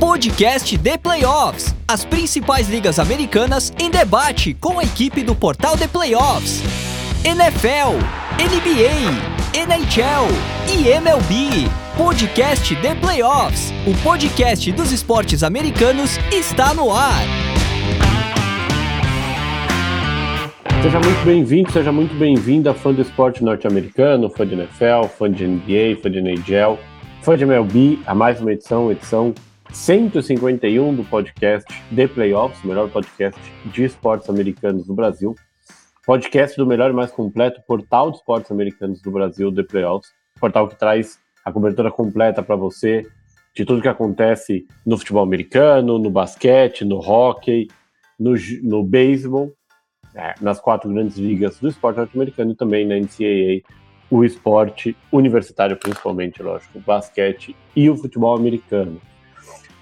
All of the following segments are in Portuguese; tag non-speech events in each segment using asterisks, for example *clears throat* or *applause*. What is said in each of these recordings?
Podcast The Playoffs. As principais ligas americanas em debate com a equipe do portal The Playoffs. NFL, NBA, NHL e MLB. Podcast The Playoffs. O podcast dos esportes americanos está no ar. Seja muito bem-vindo, seja muito bem-vinda, fã do esporte norte-americano, fã de NFL, fã de NBA, fã de NHL, fã de MLB, a mais uma edição, edição 151 do podcast The Playoffs, o melhor podcast de esportes americanos do Brasil. Podcast do melhor e mais completo portal de esportes americanos do Brasil, The Playoffs. Portal que traz a cobertura completa para você de tudo que acontece no futebol americano, no basquete, no hockey, no, no beisebol é, nas quatro grandes ligas do esporte norte-americano e também na NCAA, o esporte universitário, principalmente, lógico, o basquete e o futebol americano.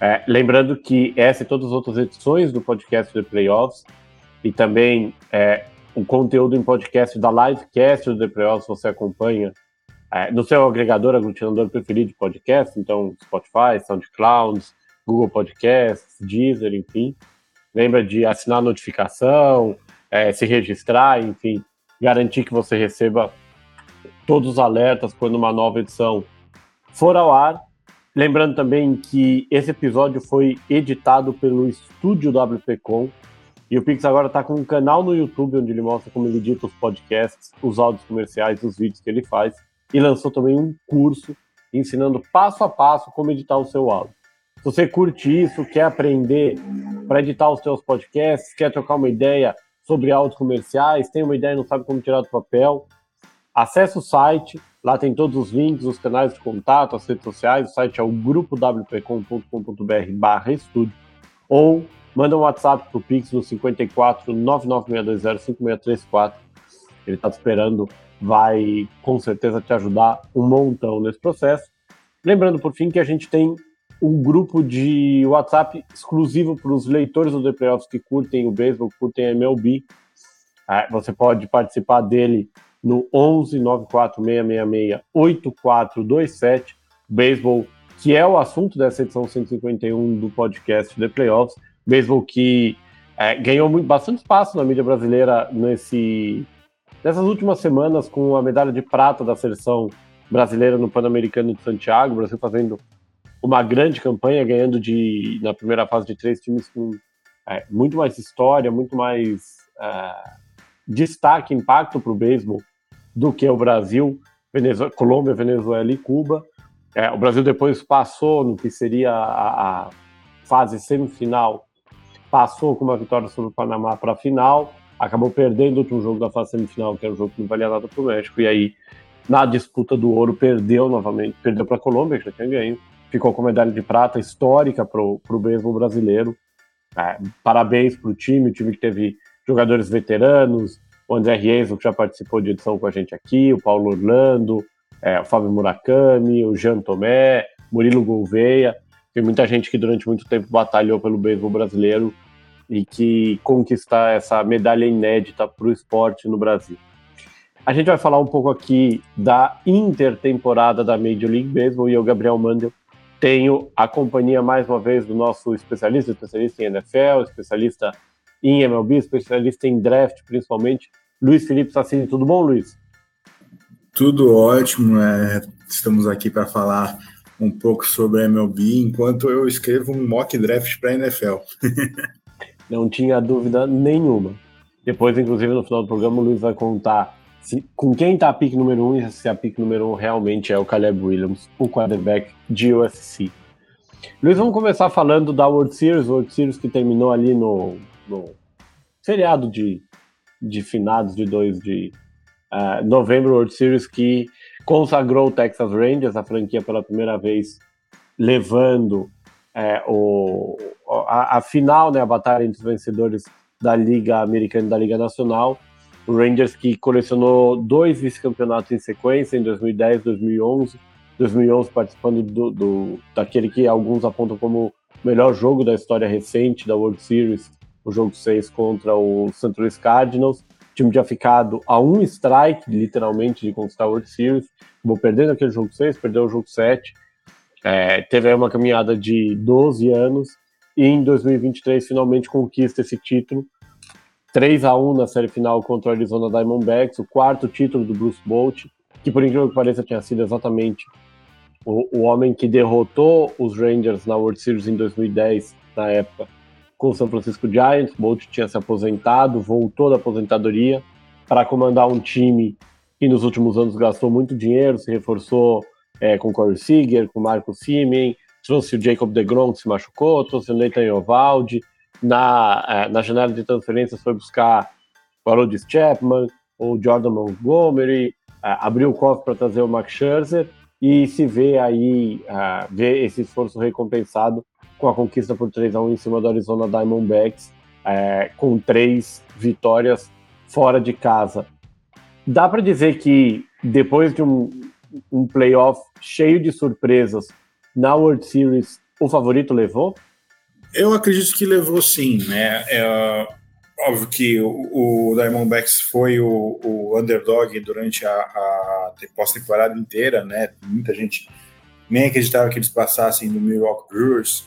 É, lembrando que essa e todas as outras edições do podcast The Playoffs e também é, o conteúdo em podcast da livecast do The Playoffs você acompanha é, no seu agregador, aglutinador preferido de podcast, então Spotify, SoundCloud, Google Podcasts, Deezer, enfim. Lembra de assinar a notificação, é, se registrar, enfim, garantir que você receba todos os alertas quando uma nova edição for ao ar. Lembrando também que esse episódio foi editado pelo Estúdio WPcom e o Pix agora está com um canal no YouTube onde ele mostra como ele edita os podcasts, os áudios comerciais, os vídeos que ele faz e lançou também um curso ensinando passo a passo como editar o seu áudio. Se você curte isso, quer aprender para editar os seus podcasts, quer trocar uma ideia sobre áudios comerciais, tem uma ideia e não sabe como tirar do papel, acesse o site, lá tem todos os links, os canais de contato, as redes sociais, o site é o grupowpcom.com.br barra estúdio, ou manda um WhatsApp pro Pix no 54 99620 5634, ele está esperando, vai com certeza te ajudar um montão nesse processo. Lembrando, por fim, que a gente tem um grupo de WhatsApp exclusivo para os leitores do The Playoffs que curtem o beisebol, curtem a MLB. É, você pode participar dele no 11 94666 8427, beisebol, que é o assunto dessa edição 151 do podcast The Playoffs. Beisebol que é, ganhou muito, bastante espaço na mídia brasileira nesse, nessas últimas semanas com a medalha de prata da seleção brasileira no Pan-Americano de Santiago, o Brasil fazendo uma grande campanha, ganhando de na primeira fase de três times com é, muito mais história, muito mais é, destaque, impacto para o beisebol do que o Brasil, Venezuela, Colômbia, Venezuela e Cuba. É, o Brasil depois passou no que seria a, a fase semifinal, passou com uma vitória sobre o Panamá para a final, acabou perdendo o último jogo da fase semifinal, que era o jogo que não valia nada para o México, e aí na disputa do ouro perdeu novamente, perdeu para a Colômbia, que já tinha ganho, ficou com medalha de prata histórica para o beisebol brasileiro. É, parabéns para o time, o time que teve jogadores veteranos, o André Rieso, que já participou de edição com a gente aqui, o Paulo Orlando, é, o Fábio Murakami, o Jean Tomé, Murilo Gouveia. Tem muita gente que durante muito tempo batalhou pelo beisebol brasileiro e que conquistar essa medalha inédita para o esporte no Brasil. A gente vai falar um pouco aqui da intertemporada da Major League Baseball e eu, Gabriel Mandel, tenho a companhia, mais uma vez, do nosso especialista, especialista em NFL, especialista em MLB, especialista em draft, principalmente, Luiz Felipe Sassini. Tudo bom, Luiz? Tudo ótimo. É, estamos aqui para falar um pouco sobre a MLB, enquanto eu escrevo um mock draft para a NFL. *laughs* Não tinha dúvida nenhuma. Depois, inclusive, no final do programa, o Luiz vai contar se, com quem tá a pick número 1 um, e se a pick número 1 um realmente é o Caleb Williams, o quarterback de USC. Luiz, vamos começar falando da World Series, World Series que terminou ali no, no feriado de, de finados de 2 de uh, novembro, World Series que consagrou o Texas Rangers, a franquia pela primeira vez levando é, o, a, a, final, né, a batalha entre os vencedores da Liga Americana e da Liga Nacional. O Rangers que colecionou dois vice-campeonatos em sequência, em 2010 e 2011. 2011 participando do, do, daquele que alguns apontam como o melhor jogo da história recente da World Series, o jogo 6 contra o St. Louis Cardinals. O time tinha ficado a um strike, literalmente, de conquistar a World Series. Acabou perdendo aquele jogo 6, perdeu o jogo 7. É, teve uma caminhada de 12 anos e em 2023 finalmente conquista esse título. 3 a 1 na série final contra o Arizona Diamondbacks, o quarto título do Bruce Bolt, que por incrível que pareça tinha sido exatamente o, o homem que derrotou os Rangers na World Series em 2010, na época, com o San Francisco Giants. Bolt tinha se aposentado, voltou da aposentadoria para comandar um time que nos últimos anos gastou muito dinheiro, se reforçou é, com Corey Seager, com Marco Simen, trouxe o Jacob DeGrom, que se machucou, trouxe o Nathan Iovaldi, na, é, na janela de transferências foi buscar o Arodis Chapman, o Jordan Montgomery, é, abriu o cofre para trazer o Max Scherzer e se vê aí, uh, vê esse esforço recompensado com a conquista por 3 a 1 em cima do Arizona Diamondbacks, é, com três vitórias fora de casa. Dá para dizer que depois de um, um playoff cheio de surpresas na World Series, o favorito levou? Eu acredito que levou sim, né? É, óbvio que o, o Diamondbacks foi o, o underdog durante a, a pós-temporada inteira, né? Muita gente nem acreditava que eles passassem do Milwaukee Brewers.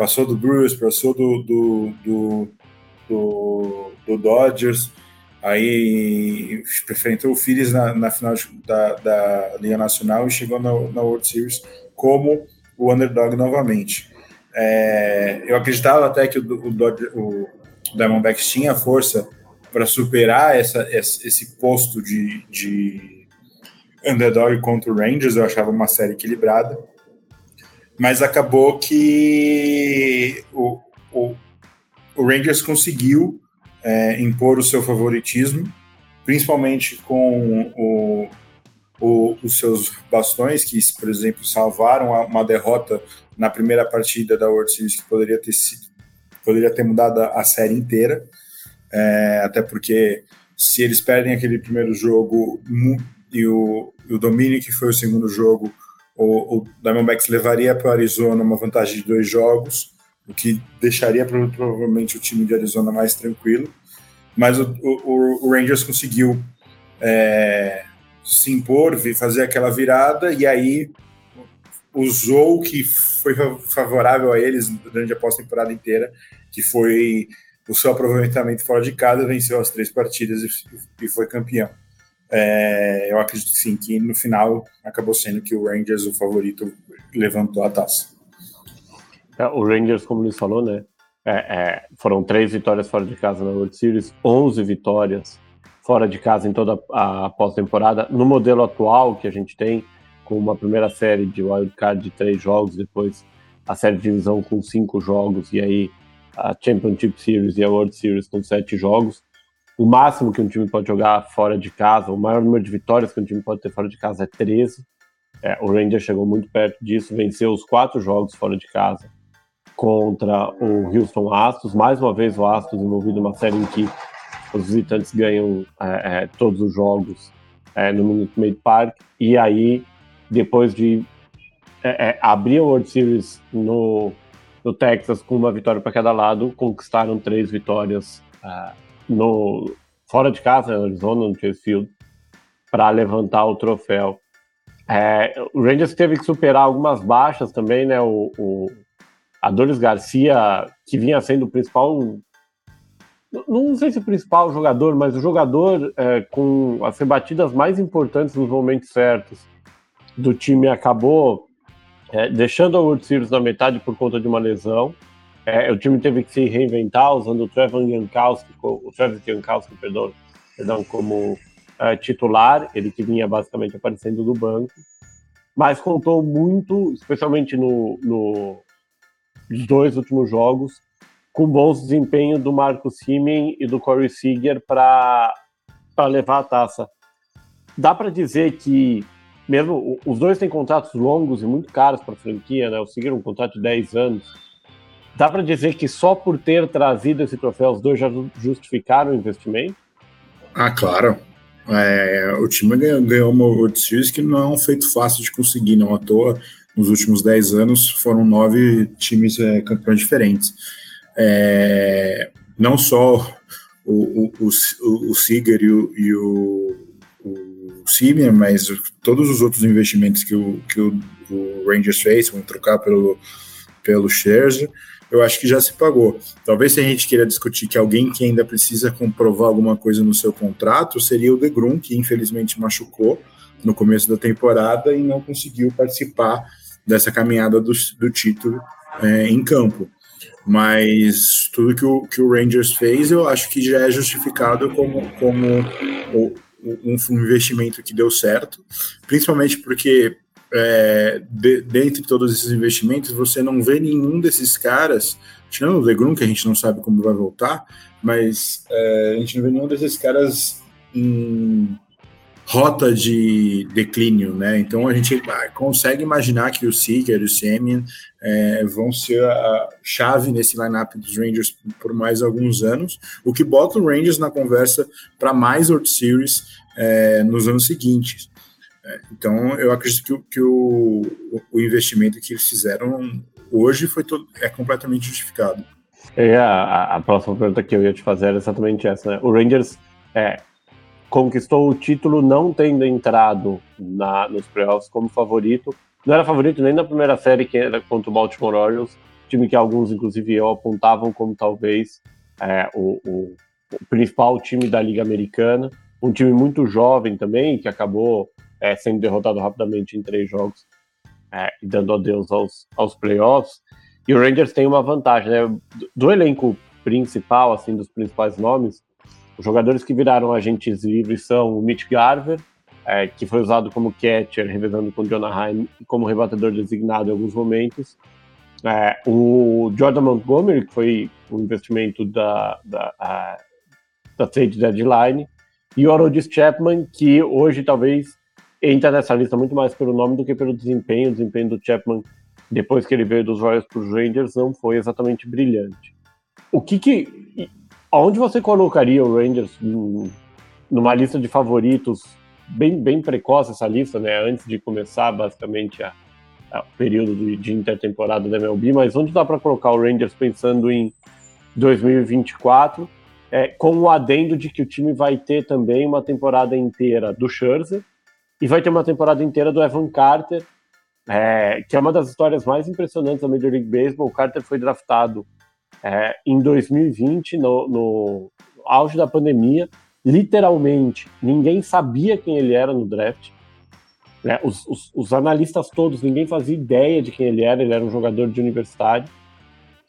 Passou do Brewers, passou do, do, do, do, do Dodgers, aí enfrentou o Phillies na, na final da, da Liga Nacional e chegou na, na World Series como o underdog novamente. É, eu acreditava até que o, o, Dodger, o Diamondbacks tinha força para superar essa, esse posto de, de underdog contra o Rangers, eu achava uma série equilibrada, mas acabou que o, o, o Rangers conseguiu é, impor o seu favoritismo, principalmente com o, o, os seus bastões, que, por exemplo, salvaram uma derrota na primeira partida da World Series que poderia ter sido poderia ter mudado a série inteira, é, até porque se eles perdem aquele primeiro jogo e o, o domínio que foi o segundo jogo, o, o Diamondbacks levaria para o Arizona uma vantagem de dois jogos, o que deixaria provavelmente o time de Arizona mais tranquilo. Mas o, o, o Rangers conseguiu é, se impor, fazer aquela virada, e aí usou o que foi favorável a eles durante a pós-temporada inteira, que foi o seu aproveitamento fora de casa, venceu as três partidas e, e foi campeão. É, eu acredito sim que no final acabou sendo que o Rangers, o favorito, levantou a taça. É, o Rangers, como ele falou, né? É, é, foram três vitórias fora de casa na World Series, 11 vitórias fora de casa em toda a pós-temporada. No modelo atual que a gente tem, com uma primeira série de wildcard de três jogos, depois a série de divisão com cinco jogos, e aí a Championship Series e a World Series com sete jogos. O máximo que um time pode jogar fora de casa, o maior número de vitórias que um time pode ter fora de casa é 13. É, o Rangers chegou muito perto disso, venceu os quatro jogos fora de casa contra o Houston Astros. Mais uma vez o Astros envolvido em uma série em que os visitantes ganham é, é, todos os jogos é, no Minute Maid Park. E aí depois de é, é, abrir a World Series no, no Texas com uma vitória para cada lado, conquistaram três vitórias no fora de casa, em Arizona, no Chase Field, para levantar o troféu. É, o Rangers teve que superar algumas baixas também, né? O, o Adolis Garcia, que vinha sendo o principal não sei se o principal jogador, mas o jogador é, com as rebatidas mais importantes nos momentos certos do time acabou é, deixando a World Series na metade por conta de uma lesão. É, o time teve que se reinventar usando o Trevor Jankowski, o Travis Jankowski, perdão, perdão como é, titular, ele que vinha basicamente aparecendo do banco, mas contou muito, especialmente no, no nos dois últimos jogos, com bons desempenhos do Marco Simen e do Corey Seager para levar a taça. Dá para dizer que mesmo os dois têm contratos longos e muito caros para a franquia, né? O Seguir um contrato de 10 anos. Dá para dizer que só por ter trazido esse troféu os dois já justificaram o investimento? Ah, claro. É, o time ganhou, ganhou uma World Series que não é um feito fácil de conseguir, não à toa. Nos últimos 10 anos foram nove times é, campeões diferentes. É, não só o, o, o, o Seager e o, e o Simeon, mas todos os outros investimentos que o, que o, o Rangers fez, vão trocar pelo, pelo Scherzer, eu acho que já se pagou. Talvez se a gente queira discutir que alguém que ainda precisa comprovar alguma coisa no seu contrato seria o DeGrum, que infelizmente machucou no começo da temporada e não conseguiu participar dessa caminhada do, do título é, em campo. Mas tudo que o, que o Rangers fez, eu acho que já é justificado como, como um, um investimento que deu certo, principalmente porque é, de, dentre todos esses investimentos, você não vê nenhum desses caras, tirando o Legrum, que a gente não sabe como vai voltar, mas é, a gente não vê nenhum desses caras em rota de declínio, né? Então a gente consegue imaginar que o Seeker e o Semien é, vão ser a chave nesse lineup dos Rangers por mais alguns anos, o que bota o Rangers na conversa para mais World Series é, nos anos seguintes. É, então, eu acredito que, que o, o, investimento que eles fizeram hoje foi todo, é completamente justificado. É, a, a, próxima pergunta que eu ia te fazer era exatamente essa. Né? O Rangers é, conquistou o título não tendo entrado na, nos playoffs como favorito. Não era favorito nem na primeira série, que era contra o Baltimore Orioles, time que alguns, inclusive eu, apontavam como talvez é, o, o, o principal time da Liga Americana. Um time muito jovem também, que acabou é, sendo derrotado rapidamente em três jogos é, e dando adeus aos, aos playoffs. E o Rangers tem uma vantagem, né? Do elenco principal, assim, dos principais nomes, os jogadores que viraram agentes livres são o Mitch Garver, é, que foi usado como catcher, revezando com o Jonah e como rebatedor designado em alguns momentos. É, o Jordan Montgomery, que foi um investimento da, da, a, da trade deadline, e o Arodis Chapman, que hoje talvez entra nessa lista muito mais pelo nome do que pelo desempenho. O desempenho do Chapman, depois que ele veio dos Royals para os Rangers, não foi exatamente brilhante. O que que. Aonde você colocaria o Rangers numa lista de favoritos bem, bem precoce essa lista, né? Antes de começar basicamente a, a, período de, de intertemporada da MLB, mas onde dá para colocar o Rangers pensando em 2024, é, com o adendo de que o time vai ter também uma temporada inteira do Scherzer, e vai ter uma temporada inteira do Evan Carter, é, que é uma das histórias mais impressionantes da Major League Baseball. O Carter foi draftado é, em 2020, no, no auge da pandemia. Literalmente, ninguém sabia quem ele era no draft. Né? Os, os, os, analistas todos, ninguém fazia ideia de quem ele era. Ele era um jogador de universidade,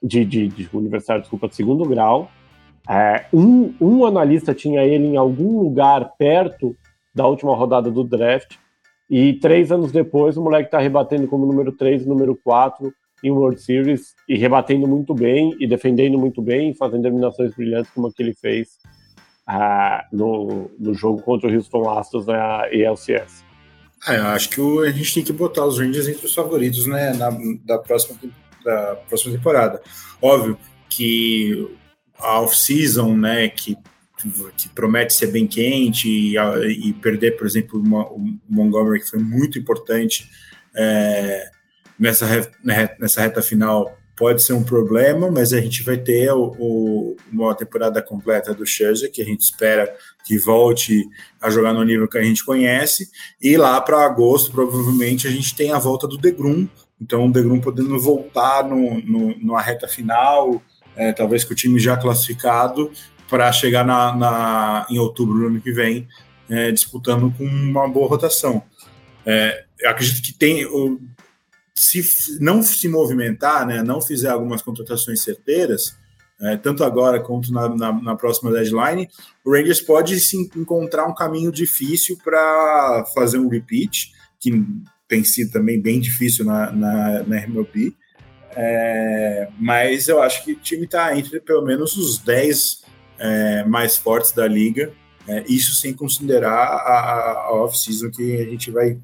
de, de, de universidade, desculpa, de segundo grau. É, um, um analista tinha ele em algum lugar perto da última rodada do draft. E três anos depois, o moleque está rebatendo como número 3 e número 4 em World Series e rebatendo muito bem e defendendo muito bem, fazendo eliminações brilhantes como a que ele fez uh, no, no jogo contra o Houston Astros na ELCS. Ah, eu acho que o, a gente tem que botar os Rangers entre os favoritos né, na, da, próxima, da próxima temporada. Óbvio que a off-season, né, que que promete ser bem quente e, e perder, por exemplo, uma, o Montgomery, que foi muito importante é, nessa, né, nessa reta final, pode ser um problema, mas a gente vai ter o, o, uma temporada completa do Scherzer, que a gente espera que volte a jogar no nível que a gente conhece, e lá para agosto, provavelmente, a gente tem a volta do Degrum, então o Degrum podendo voltar no, no, numa reta final, é, talvez com o time já classificado, para chegar na, na, em outubro do ano que vem é, disputando com uma boa rotação. É, acredito que tem. Se não se movimentar, né, não fizer algumas contratações certeiras, é, tanto agora quanto na, na, na, próxima deadline, o Rangers pode se encontrar um caminho difícil para fazer um repeat, que tem sido também bem difícil na, na, na MLB. É, mas eu acho que o time está entre pelo menos os 10 é, mais fortes da liga, é, isso sem considerar a, a off-season que a gente vai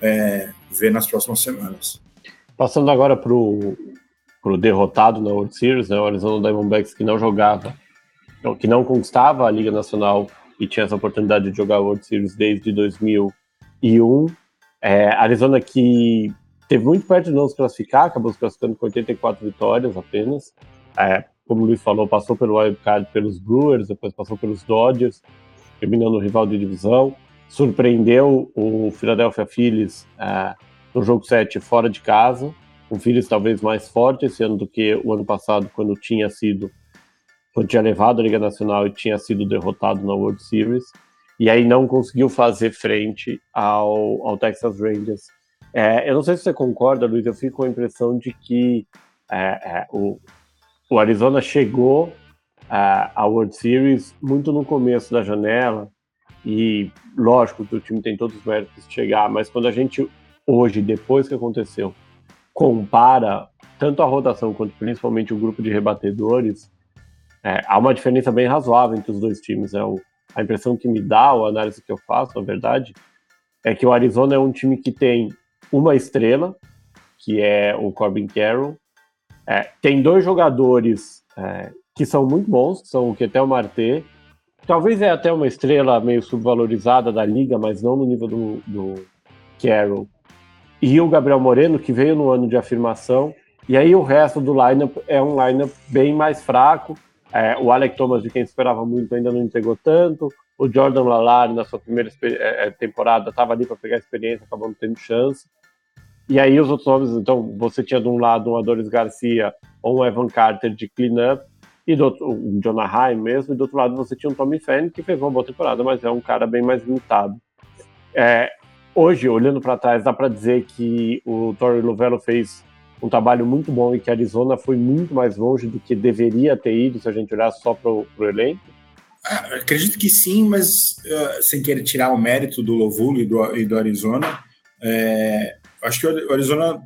é, ver nas próximas semanas. Passando agora para o derrotado na World Series, né, o Arizona Diamondbacks que não jogava, que não conquistava a Liga Nacional e tinha essa oportunidade de jogar a World Series desde 2001. É, Arizona que teve muito perto de não se classificar, acabou se classificando com 84 vitórias apenas. É, como o Luiz falou, passou pelo wildcard pelos Brewers, depois passou pelos Dodgers, terminando o rival de divisão. surpreendeu o Philadelphia Phillies uh, no jogo 7 fora de casa. O Phillies talvez mais forte esse ano do que o ano passado, quando tinha sido quando tinha levado a Liga Nacional e tinha sido derrotado na World Series. E aí não conseguiu fazer frente ao, ao Texas Rangers. É, eu não sei se você concorda, Luiz, eu fico com a impressão de que é, é, o, o Arizona chegou à World Series muito no começo da janela, e lógico que o time tem todos os méritos de chegar, mas quando a gente hoje, depois que aconteceu, compara tanto a rotação quanto principalmente o grupo de rebatedores, é, há uma diferença bem razoável entre os dois times. É o, a impressão que me dá, a análise que eu faço, na verdade, é que o Arizona é um time que tem uma estrela, que é o Corbin Carroll, é, tem dois jogadores é, que são muito bons, que são o Ketel Marte, talvez é até uma estrela meio subvalorizada da liga, mas não no nível do, do Carroll, e o Gabriel Moreno, que veio no ano de afirmação, e aí o resto do lineup é um lineup bem mais fraco. É, o Alec Thomas, de quem esperava muito, ainda não entregou tanto. O Jordan Lalari, na sua primeira é, é, temporada, estava ali para pegar experiência, acabou não tendo chance. E aí os outros nomes, então, você tinha de um lado um Adolis Garcia ou um Evan Carter de cleanup, e do outro, um Jonah Heim mesmo, e do outro lado você tinha um Tommy Fann, que fez uma boa temporada, mas é um cara bem mais limitado. É, hoje, olhando para trás, dá para dizer que o Torrey Lovello fez um trabalho muito bom e que a Arizona foi muito mais longe do que deveria ter ido se a gente olhar só para o elenco? Ah, acredito que sim, mas uh, sem querer tirar o mérito do Lovulo e do, e do Arizona, é, acho que o Arizona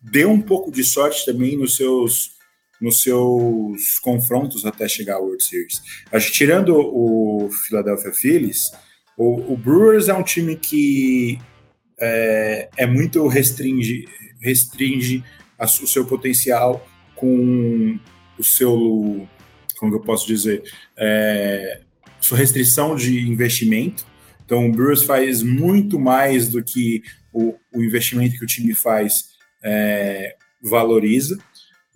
deu um pouco de sorte também nos seus nos seus confrontos até chegar ao World Series. Acho que tirando o Philadelphia Phillies, o, o Brewers é um time que é, é muito restringe, restringe a, o seu potencial com o seu, como eu posso dizer, é, sua restrição de investimento. Então, o Brewers faz muito mais do que o, o investimento que o time faz é, valoriza.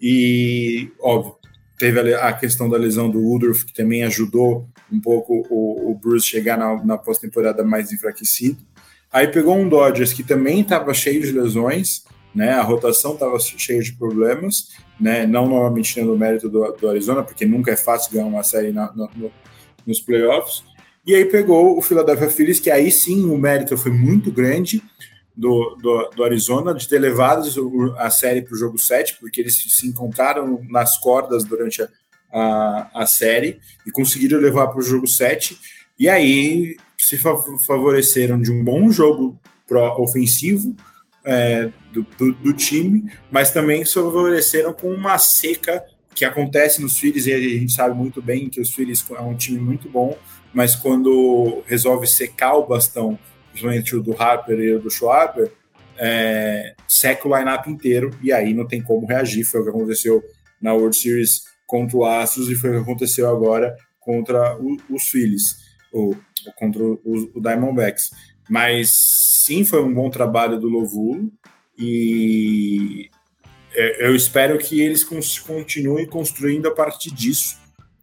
E, óbvio, teve a, questão da lesão do Woodruff, que também ajudou um pouco o, o Bruce chegar na, na pós-temporada mais enfraquecido. Aí pegou um Dodgers que também estava cheio de lesões, né? A rotação estava cheia de problemas, né? Não normalmente tendo o mérito do, do, Arizona, porque nunca é fácil ganhar uma série na, no, nos playoffs. E aí pegou o Philadelphia Phillies, que aí sim o mérito foi muito grande do, do, do Arizona, de ter levado a série para o jogo 7, porque eles se encontraram nas cordas durante a, a, a série e conseguiram levar para o jogo 7. E aí se favoreceram de um bom jogo pro ofensivo é, do, do, do, time, mas também se favoreceram com uma seca que acontece nos Phillies, e a gente sabe muito bem que os Phillies é um time muito bom, mas quando resolve secar o bastão, principalmente o do Harper e o do Schwarber, é, seca o lineup inteiro e aí não tem como reagir. Foi o que aconteceu na World Series contra o Astros e foi o que aconteceu agora contra o, os Phillies, ou, ou contra o, o, Diamondbacks. Mas sim, foi um bom trabalho do Lovulo e é, eu espero que eles continuem construindo a partir disso,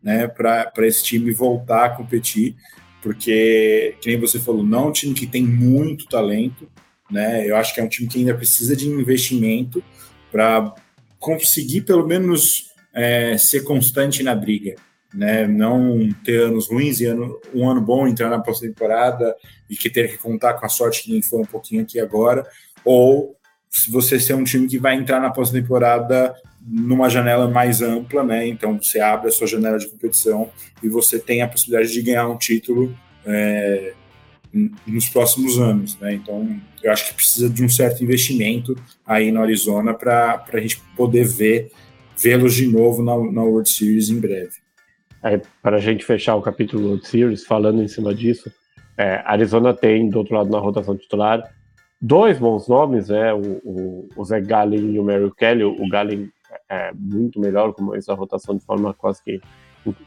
né, para esse time voltar a competir, porque, que nem você falou, não é um time que tem muito talento, né? Eu acho que é um time que ainda precisa de investimento para conseguir pelo menos é, ser constante na briga, né? Não ter anos ruins e ano, um ano bom entrar na pós-temporada e que ter que contar com a sorte que nem foi um pouquinho aqui agora, ou se você ser um time que vai entrar na pós-temporada numa janela mais ampla, né? Então você abre a sua janela de competição e você tem a possibilidade de ganhar um título é, nos próximos anos, né? Então eu acho que precisa de um certo investimento aí no Arizona para a gente poder ver vê-los de novo na, na World Series em breve. É, para a gente fechar o capítulo World Series, falando em cima disso, é, Arizona tem, do outro lado, na rotação titular, dois bons nomes, é, o, o, o Zé Gallen e o Mary Kelly. O Gallen é muito melhor como essa rotação de forma quase que.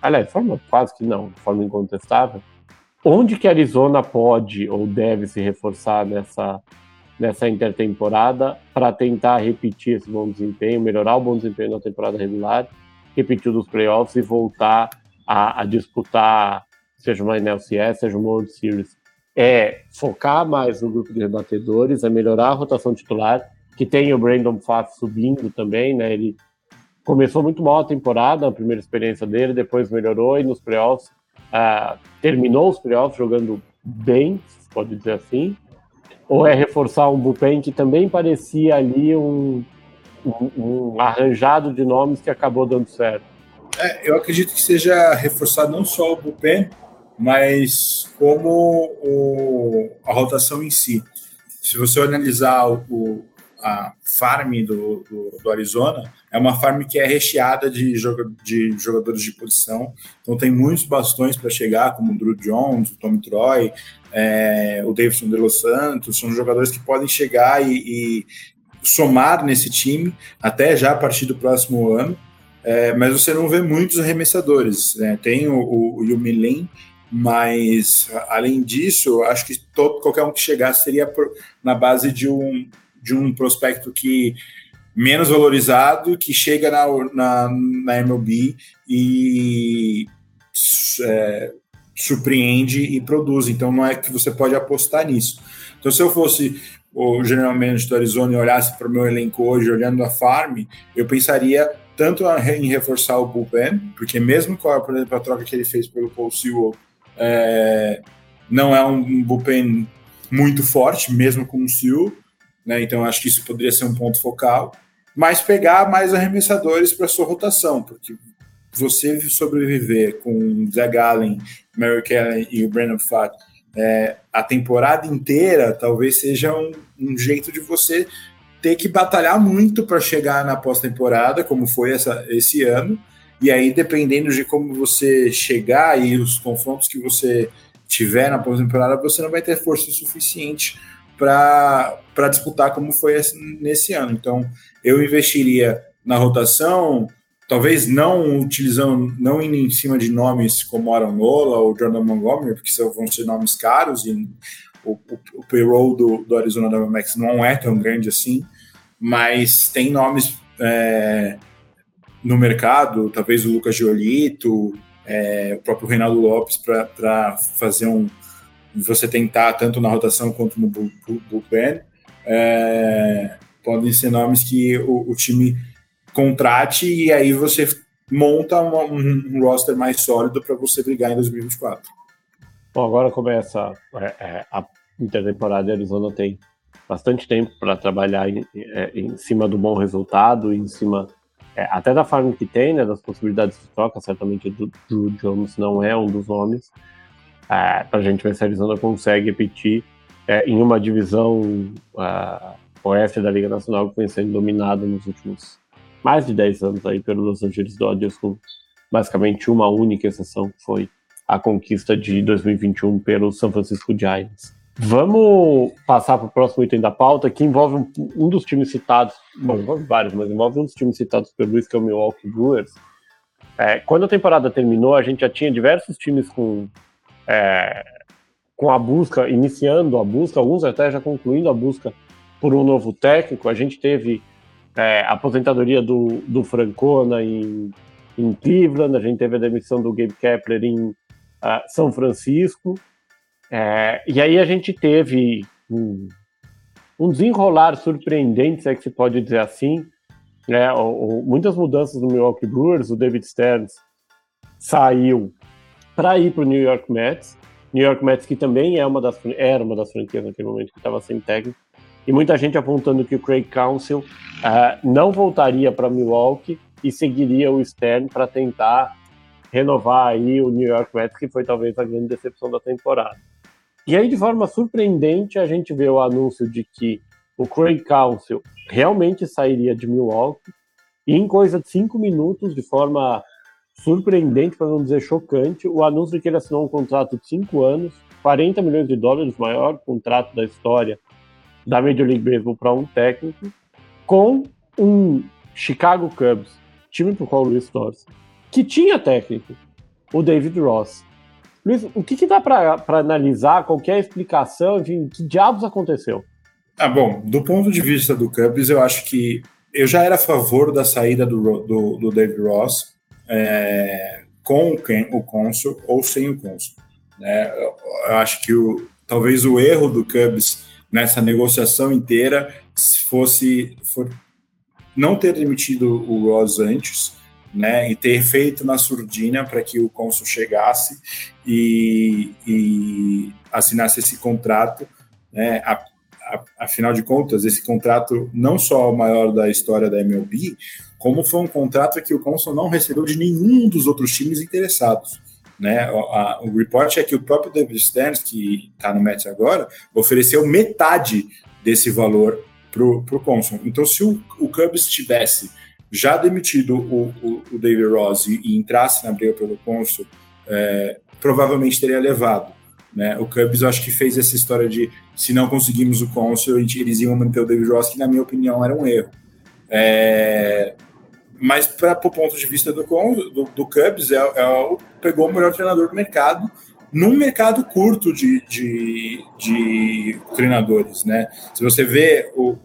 Aliás, forma quase que não, de forma incontestável. Onde que Arizona pode ou deve se reforçar nessa, nessa intertemporada para tentar repetir esse bom desempenho, melhorar o bom desempenho na temporada regular, repetir os playoffs e voltar a, a disputar, seja uma NLCS, seja uma World Series. é focar mais no grupo de rebatedores, é melhorar a rotação titular, que tem o Brandon Pfaff subindo também, né? Ele começou muito mal a temporada, a primeira experiência dele, depois melhorou e nos playoffs uh, terminou os playoffs jogando bem, pode dizer assim. Ou é reforçar um bullpen que também parecia ali um, um, um arranjado de nomes que acabou dando certo? É, eu acredito que seja reforçar não só o bullpen, mas como o, a rotação em si. Se você analisar o, a farm do, do, do, Arizona, é uma farm que é recheada de, joga, de jogadores de posição. Então tem muitos bastões para chegar, como o Drew Jones, o Tom Troy, é, o Davidson de Los Santos. São jogadores que podem chegar e, e somar nesse time até já a partir do próximo ano. É, mas você não vê muitos arremessadores. Né? Tem o, o, o Yumilin, mas além disso, acho que todo, qualquer um que chegasse seria por, na base de um, de um prospecto que menos valorizado, que chega na, na, na MLB e é, surpreende e produz. Então não é que você pode apostar nisso. Então se eu fosse o general manager do Arizona e olhasse para o meu elenco hoje, olhando a farm, eu pensaria tanto em reforçar o bullpen, porque mesmo com a, por exemplo, a troca que ele fez pelo Paul Sewell, é, não é um bullpen muito forte, mesmo com o Sewell, né? Então acho que isso poderia ser um ponto focal. Mas pegar mais arremessadores para sua rotação, porque você sobreviver com Zach Allen, Mary Kelly e o Brandon Fatt é, a temporada inteira, talvez seja um, um jeito de você ter que batalhar muito para chegar na pós-temporada, como foi essa, esse ano. E aí, dependendo de como você chegar e os confrontos que você tiver na pós-temporada, você não vai ter força suficiente para disputar como foi esse, nesse ano. Então, eu investiria na rotação, talvez não utilizando, não indo em cima de nomes como Aaron Nola ou Jordan Montgomery, porque são, vão ser nomes caros e o, o, o payroll do, do Arizona Diamondbacks não é tão grande assim, mas tem nomes é, no mercado, talvez o Lucas Giolito, é, o próprio Reinaldo Lopes para fazer um, você tentar tanto na rotação quanto no bullpen, é, podem ser nomes que o, o, time contrate e aí você monta um, roster mais sólido para você brigar em 2024. Bom, agora começa é, é, a intertemporada. A Arizona tem bastante tempo para trabalhar em, é, em, cima do bom resultado, em cima é, até da farm que tem, né, das possibilidades de troca. Certamente o Jones não é um dos nomes é, para a gente ver se a Arizona consegue repetir é, em uma divisão uh, oeste da Liga Nacional que vem sendo dominada nos últimos mais de 10 anos aí pelo Los Angeles Dodgers, com basicamente uma única exceção, que foi a conquista de 2021 pelo San Francisco Giants. Vamos passar para o próximo item da pauta, que envolve um, um, dos times citados, bom, envolve vários, mas envolve um dos times citados pelo Luiz, que é o Milwaukee Brewers. É, quando a temporada terminou, a gente já tinha diversos times com é, com a busca, iniciando a busca, alguns até já concluindo a busca por um novo técnico. A gente teve é, a aposentadoria do, do Francona em, em Cleveland, a gente teve a demissão do Gabe Kepler em uh, São Francisco, é, e aí a gente teve um, um, desenrolar surpreendente, se é que se pode dizer assim, né, o, o, muitas mudanças no Milwaukee Brewers, o David Stearns saiu para ir para o New York Mets. New York Mets que também é uma das, era uma das franquias naquele momento que estava sem técnico. E muita gente apontando que o Craig Council uh, não voltaria para Milwaukee e seguiria o Stern para tentar renovar aí o New York Mets, que foi talvez a grande decepção da temporada. E aí, de forma surpreendente, a gente vê o anúncio de que o Craig Council realmente sairia de Milwaukee e em coisa de cinco minutos, de forma surpreendente, para não dizer chocante, o anúncio de que ele assinou um contrato de cinco anos, 40 milhões de dólares, maior contrato da história da Major League Baseball para um técnico, com um Chicago Cubs, time para o qual o Luiz torce, que tinha técnico, o David Ross. Luiz, o que, que dá para analisar, qualquer explicação, enfim, que diabos aconteceu? Ah, bom, do ponto de vista do Cubs, eu acho que eu já era a favor da saída do, do, do David Ross, é, com o, cônsul ou sem o cônsul. Né? Eu, acho que o, talvez o erro do Cubs nessa negociação inteira fosse for não ter demitido o Ross antes, né, e ter feito na surdina para que o Consul chegasse e, e assinasse esse contrato, né, a, a, afinal de contas, esse contrato não só o maior da história da MLB, como foi um contrato que o Consul não recebeu de nenhum dos outros times interessados. Né? A, o report é que o próprio David Stearns, que está no Mets agora, ofereceu metade desse valor para o Consul. Então, se o, o Cubs tivesse já demitido o, o, o David Ross e, e, entrasse na briga pelo Consul, é, provavelmente teria levado. Né? O Cubs, eu acho que fez essa história de se não conseguimos o Consul, eles iam manter o David Ross, que na minha opinião era um erro. É, mas para o ponto de vista do, do, do Cubs, é, é, pegou o melhor treinador do mercado num mercado curto de, de, de treinadores. Né? Se você vê o,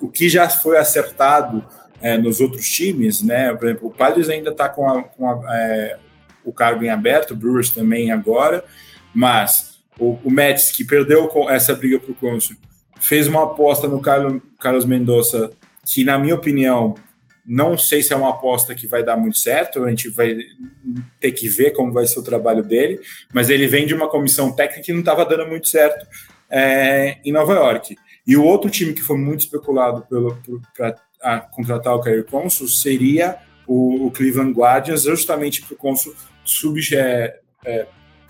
o, que já foi acertado é, nos outros times, né? por exemplo, o Padres ainda está com, a, com a, é, o cargo em aberto, o Brewers também agora, mas o, o Mets, que perdeu essa briga para o fez uma aposta no Carlos, Carlos Mendonça, que, na minha opinião, não sei se é uma aposta que vai dar muito certo, a gente vai ter que ver como vai ser o trabalho dele, mas ele vem de uma comissão técnica que não estava dando muito certo é, em Nova York. E o outro time que foi muito especulado para contratar o Caio Consul seria o, o, Cleveland Guardians, justamente para o Consul é, é,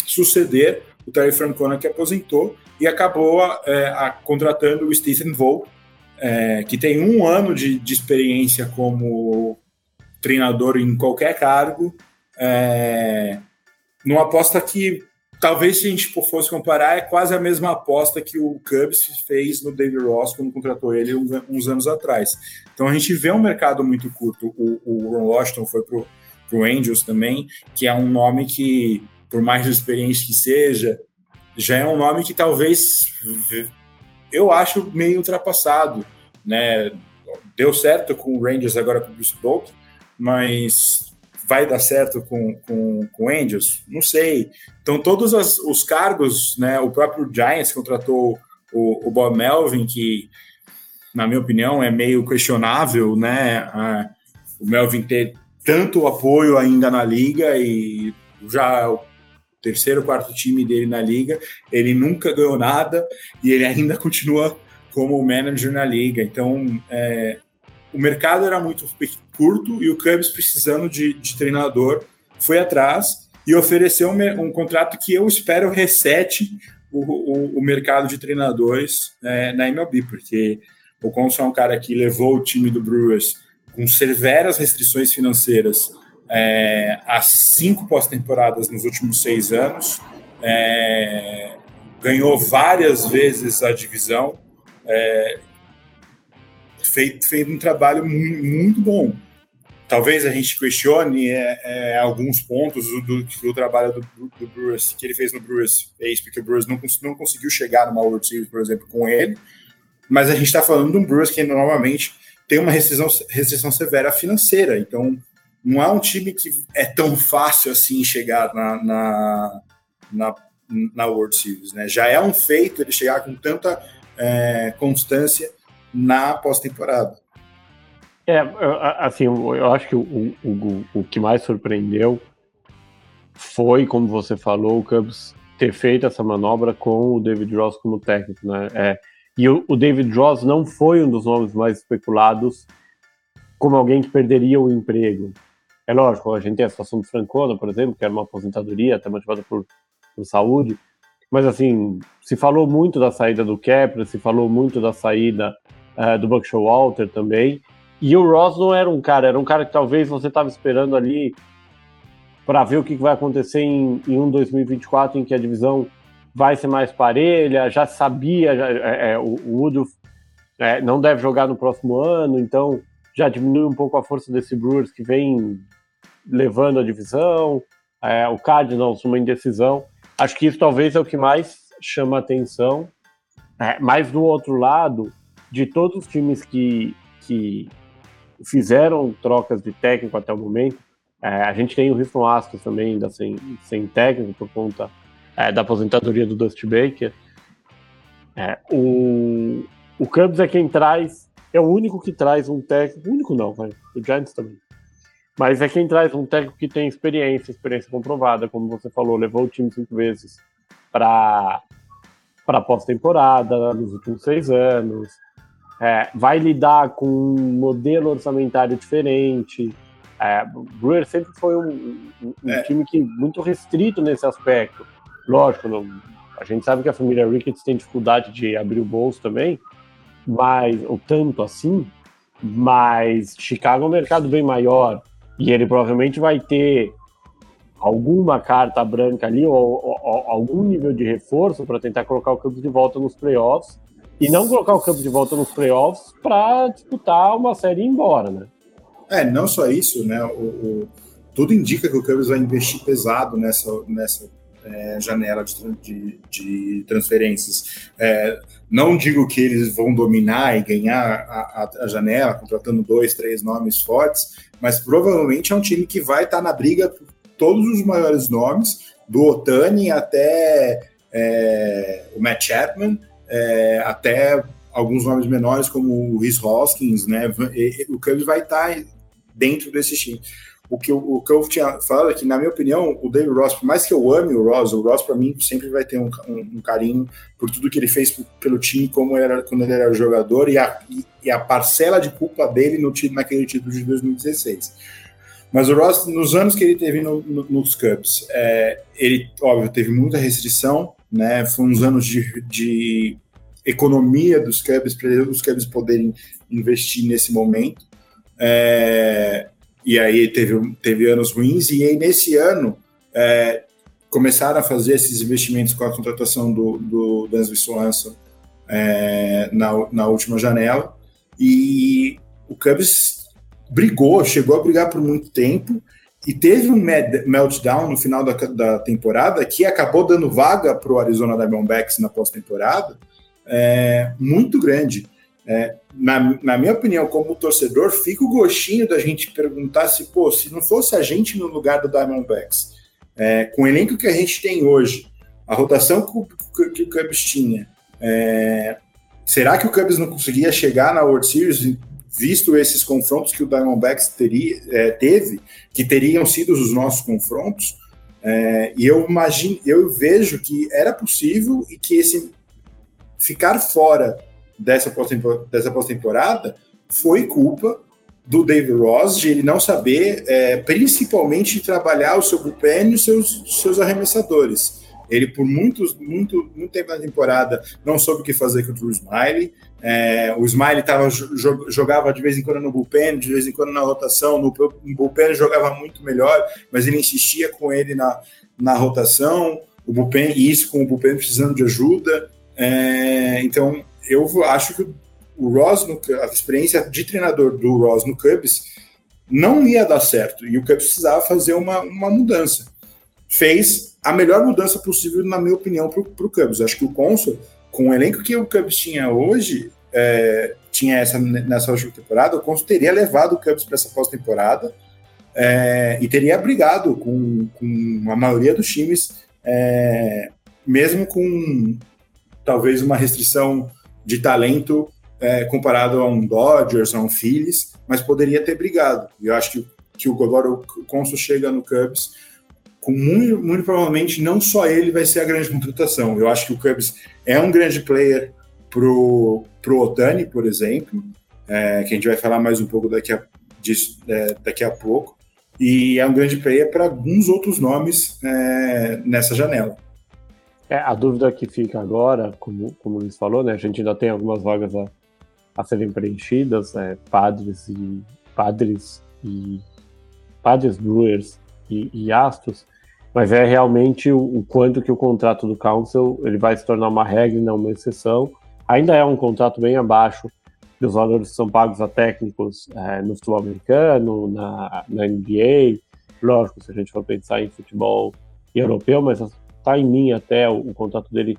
suceder o Terry Francona, que aposentou, e acabou é, a, contratando o Stephen Volk, é, que tem um ano de, de, experiência como treinador em qualquer cargo, é, numa aposta que talvez se a gente fosse comparar é quase a mesma aposta que o Cubs fez no David Ross quando contratou ele uns anos atrás. Então a gente vê um mercado muito curto. O, o Ron Washington foi pro, pro Angels também, que é um nome que, por mais experiente que seja, já é um nome que talvez eu acho meio ultrapassado, né? Deu certo com o Rangers agora com o Bruce Bolt, mas vai dar certo com, com, com o Angels? Não sei. Então, todos as, os cargos, né? O próprio Giants contratou o, o Bob Melvin, que, na minha opinião, é meio questionável, né? o Melvin ter tanto apoio ainda na liga e já terceiro, quarto time dele na liga, ele nunca ganhou nada e ele ainda *laughs* continua como manager na liga. Então, é, o mercado era muito curto e o Cubs, precisando de, de treinador, foi atrás e ofereceu um, um, contrato que eu espero resete o, o, o mercado de treinadores é, na MLB, porque o Consul é um cara que levou o time do Brewers com severas restrições financeiras é, as cinco pós-temporadas nos últimos seis anos, é, ganhou várias vezes a divisão, é, fez um trabalho muito, muito, bom. Talvez a gente questione é, é, alguns pontos do, do, do trabalho do, do, Brewers, que ele fez no Brewers, fez, porque o Brewers não, não conseguiu chegar numa World Series, por exemplo, com ele, mas a gente está falando de um Brewers que normalmente tem uma restrição, restrição severa financeira, então não é um time que é tão fácil assim chegar na, na, na, na World Series, né? Já é um feito ele chegar com tanta é, constância na pós-temporada. É, assim, eu acho que o, o, o que mais surpreendeu foi, como você falou, o Cubs ter feito essa manobra com o David Ross como técnico, né? É, e o, o David Ross não foi um dos nomes mais especulados como alguém que perderia o emprego. É lógico, a gente tem a situação do Francona, por exemplo, que era uma aposentadoria, até motivada por, por saúde, mas assim, se falou muito da saída do Kepler, se falou muito da saída uh, do Buck Walter também, e o Ross não era um cara, era um cara que talvez você estava esperando ali para ver o que vai acontecer em, em um 2024 em que a divisão vai ser mais parelha, já sabia, já, é, é, o, o Woodruff é, não deve jogar no próximo ano, então já diminui um pouco a força desse Brewers que vem levando a divisão, é, o Cardinals uma indecisão. Acho que isso talvez é o que mais chama atenção. É, mas do outro lado, de todos os times que, que fizeram trocas de técnico até o momento, é, a gente tem o Houston Astros também ainda sem, sem técnico por conta é, da aposentadoria do Dusty Baker. É, o, o Cubs é quem traz, é o único que traz um técnico, único não, vai, o Giants também. Mas é quem traz um técnico que tem experiência, experiência comprovada, como você falou, levou o time cinco vezes para para pós-temporada nos últimos seis anos, é, vai lidar com um modelo orçamentário diferente. É, o Brewer sempre foi um, um, é. time que muito restrito nesse aspecto. Lógico, não, a gente sabe que a família Ricketts tem dificuldade de abrir o bolso também, mas ou tanto assim, mas Chicago é um mercado bem maior e ele provavelmente vai ter alguma carta branca ali ou, ou, ou algum nível de reforço para tentar colocar o campo de volta nos playoffs e não colocar o campo de volta nos playoffs para disputar uma série e ir embora, né? É, não só isso, né? O, o, tudo indica que o Cubs vai investir pesado nessa, nessa é, janela de, de, de transferências. É, não digo que eles vão dominar e ganhar a, a, a, janela, contratando dois, três nomes fortes, mas provavelmente é um time que vai estar tá na briga por todos os maiores nomes, do Otani até é, o Matt Chapman, é, até alguns nomes menores como o Rhys Hoskins, né? O Cubs vai estar tá dentro desse time. O que, o que eu tinha falado é que, na minha opinião, o David Ross, por mais que eu ame o Ross, o Ross, para mim, sempre vai ter um, um, um, carinho por tudo que ele fez pelo time, como era quando ele era jogador, e a, e a parcela de culpa dele no time, naquele título de 2016. Mas o Ross, nos anos que ele teve no, no, nos Cubs, é, ele, óbvio, teve muita restrição, né? Foi uns anos de, de economia dos Cubs, para os Cubs poderem investir nesse momento. É, e aí teve, teve anos ruins, e aí nesse ano é, começaram a fazer esses investimentos com a contratação do, do Dansby Swanson é, na, na última janela, e o Cubs brigou, chegou a brigar por muito tempo, e teve um meltdown no final da, da temporada que acabou dando vaga para o Arizona Diamondbacks na pós-temporada é, muito grande. É, na, na, minha opinião, como torcedor, fica o gostinho da gente perguntar se, pô, se não fosse a gente no lugar do Diamondbacks, é, com o elenco que a gente tem hoje, a rotação que, que o Cubs tinha, é, será que o Cubs não conseguia chegar na World Series, visto esses confrontos que o Diamondbacks teria, é, teve, que teriam sido os nossos confrontos? É, e eu imagino, eu vejo que era possível e que esse ficar fora dessa pós-temporada foi culpa do David Ross de ele não saber, é, principalmente, trabalhar o seu bullpen e os seus, seus arremessadores. Ele, por muitos, muito, muito tempo na temporada, não soube o que fazer com o Smiley. É, o Smiley tava, jogava de vez em quando no bullpen, de vez em quando na rotação. No, no bullpen jogava muito melhor, mas ele insistia com ele na, na rotação. O bullpen, e isso com o bullpen precisando de ajuda. É, então, eu acho que o Ross, no, a experiência de treinador do Ross no Cubs não ia dar certo e o Cubs precisava fazer uma, uma mudança. Fez a melhor mudança possível, na minha opinião, para o Cubs. Acho que o Consul, com o elenco que o Cubs tinha hoje, é, tinha essa nessa última temporada, o Consul teria levado o Cubs para essa pós-temporada é, e teria brigado com, com a maioria dos times, é, mesmo com talvez uma restrição de talento é, comparado a um Dodgers, a um Phillies, mas poderia ter brigado. E eu acho que, que o, agora o Consul chega no Cubs com muito, muito provavelmente não só ele vai ser a grande contratação. Eu acho que o Cubs é um grande player pro, pro Otani, por exemplo, é, que a gente vai falar mais um pouco daqui a, disso, é, daqui a pouco, e é um grande player para alguns outros nomes é, nessa janela. É, a dúvida que fica agora, como, como o Luiz falou, né, a gente ainda tem algumas vagas a, a serem preenchidas, né, padres e padres e padres Brewers e, e Astros, mas é realmente o, o, quanto que o contrato do Council ele vai se tornar uma regra e não uma exceção. Ainda é um contrato bem abaixo dos valores que são pagos a técnicos é, no futebol americano, na, na NBA. Lógico, se a gente for pensar em futebol europeu, mas está em mim até o, o contato dele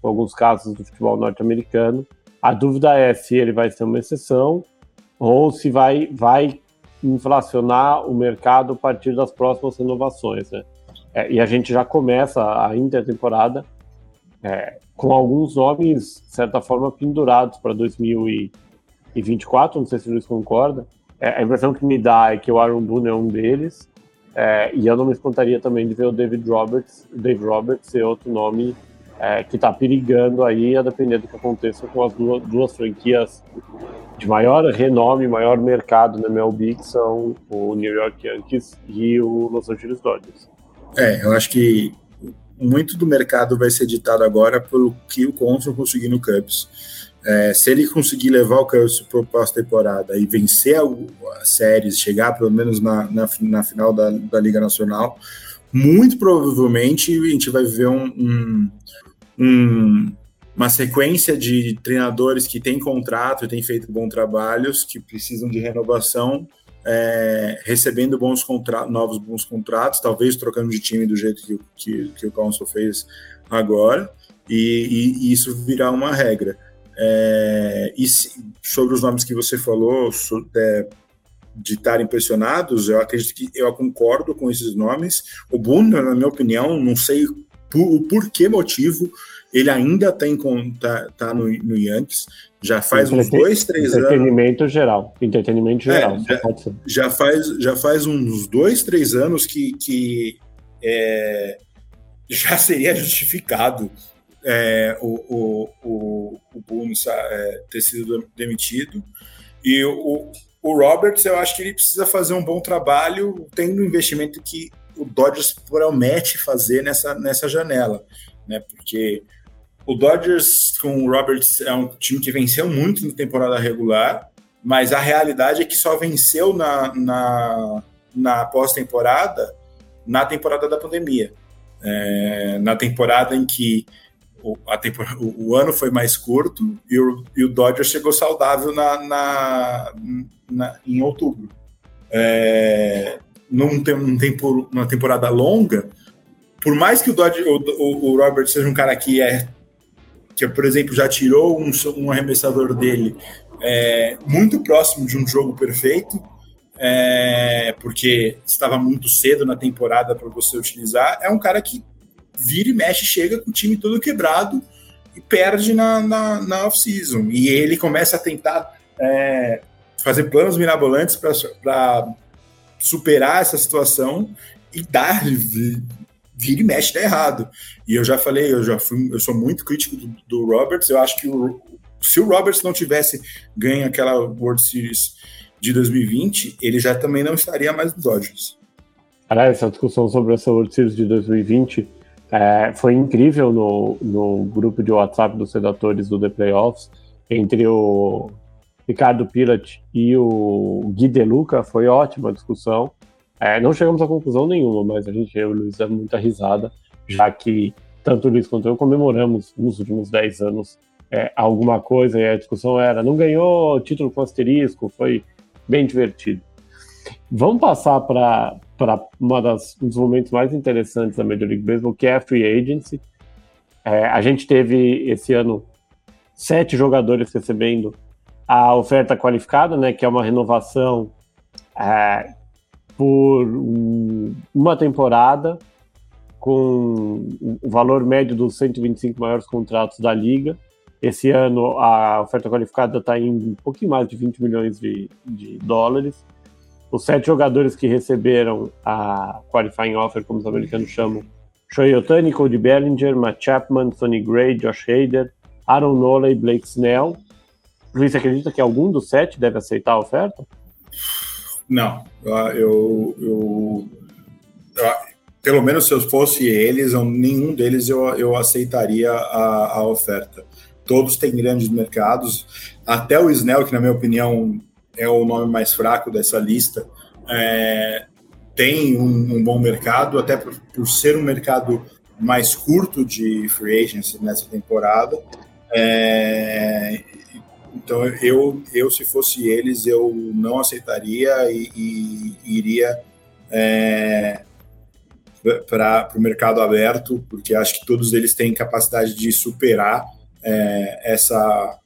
com alguns casos do futebol norte-americano. A dúvida é se ele vai ser uma exceção ou se vai, vai inflacionar o mercado a partir das próximas renovações. Né? É, e a gente já começa a intertemporada é, com alguns nomes, de certa forma, pendurados para 2024, não sei se o Luiz concorda. É, a impressão que me dá é que o Aaron Boone é um deles, é, e eu não me espantaria também de ver o David Roberts, Dave Roberts ser outro nome é, que está perigando aí, a depender do que aconteça com as duas, duas, franquias de maior renome, maior mercado na MLB, que são o New York Yankees e o Los Angeles Dodgers. É, eu acho que muito do mercado vai ser ditado agora pelo que o Consul conseguir no Cubs. É, se ele conseguir levar o Cubs para pós-temporada e vencer as séries, chegar pelo menos na, na, na final da, da, Liga Nacional, muito provavelmente a gente vai ver um, um, um, uma sequência de treinadores que têm contrato e têm feito bons trabalhos, que precisam de renovação, é, recebendo bons contratos, novos bons contratos, talvez trocando de time do jeito que, que, que o Council fez agora, e, e, e isso virá uma regra. É, e se, sobre os nomes que você falou, so, é, de estar impressionados, eu acredito que eu concordo com esses nomes. O Boone, na minha opinião, não sei por, por que motivo ele ainda tem tá, tá no, no Yankees. Já faz uns dois, três anos. Entretenimento geral. Entretenimento é, geral. É, já, já, faz, já faz uns dois, três anos que, que é, já seria justificado é, o, o, o, o Boone é, ter sido demitido. E o, o Roberts, eu acho que ele precisa fazer um bom trabalho, tendo o investimento que o Dodgers promete fazer nessa, nessa janela, né? Porque o Dodgers com o Roberts é um time que venceu muito na temporada regular, mas a realidade é que só venceu na, na, na pós-temporada na temporada da pandemia. É, na temporada em que o, o, o, ano foi mais curto e o, e o Dodgers chegou saudável na, na, na em outubro. É, num, num tempo, numa temporada longa, por mais que o, o, o, Robert seja um cara que é que, por exemplo, já tirou um, um arremessador dele é, muito próximo de um jogo perfeito, é, porque estava muito cedo na temporada para você utilizar, é um cara que vira e mexe, chega com o time todo quebrado e perde na, na, na off-season. E ele começa a tentar é, fazer planos mirabolantes para superar essa situação e dar vira e mexe dá errado. E eu já falei, eu já fui, eu sou muito crítico do, do Roberts. Eu acho que o, se o Roberts não tivesse ganho aquela World Series de 2020, ele já também não estaria mais nos Dodgers. Aliás, essa discussão sobre essa World Series de 2020 é, foi incrível no, no grupo de WhatsApp dos redatores do The Playoffs, entre o Ricardo Pilat e o Gui Deluca, foi ótima a discussão. É, não chegamos a conclusão nenhuma, mas a gente, eu e o Luiz, deu muita risada, já que tanto o Luiz quanto eu comemoramos nos últimos 10 anos é, alguma coisa, e a discussão era, não ganhou título com asterisco, foi bem divertido. Vamos passar para um dos momentos mais interessantes da Major League Baseball, que é a Free Agency. É, a gente teve esse ano sete jogadores recebendo a oferta qualificada, né, que é uma renovação é, por um, uma temporada, com o valor médio dos 125 maiores contratos da liga. Esse ano a oferta qualificada está em um pouquinho mais de 20 milhões de, de dólares. Os sete jogadores que receberam a qualifying offer, como os americanos chamam, Shohei Otani, Cody Bellinger, Matt Chapman, Sonny Gray, Josh Hader, Aaron Nola e Blake Snell. Luiz, acredita que algum dos sete deve aceitar a oferta? Não, eu, eu, eu, pelo menos se eu fosse eles, nenhum deles eu, eu aceitaria a, a oferta. Todos têm grandes mercados, até o Snell, que na minha opinião é o nome mais fraco dessa lista, é, tem um, um, bom mercado, até por, por, ser um mercado mais curto de free agency nessa temporada. É, então eu, eu se fosse eles, eu não aceitaria e, e iria é, para o mercado aberto, porque acho que todos eles têm capacidade de superar é, essa,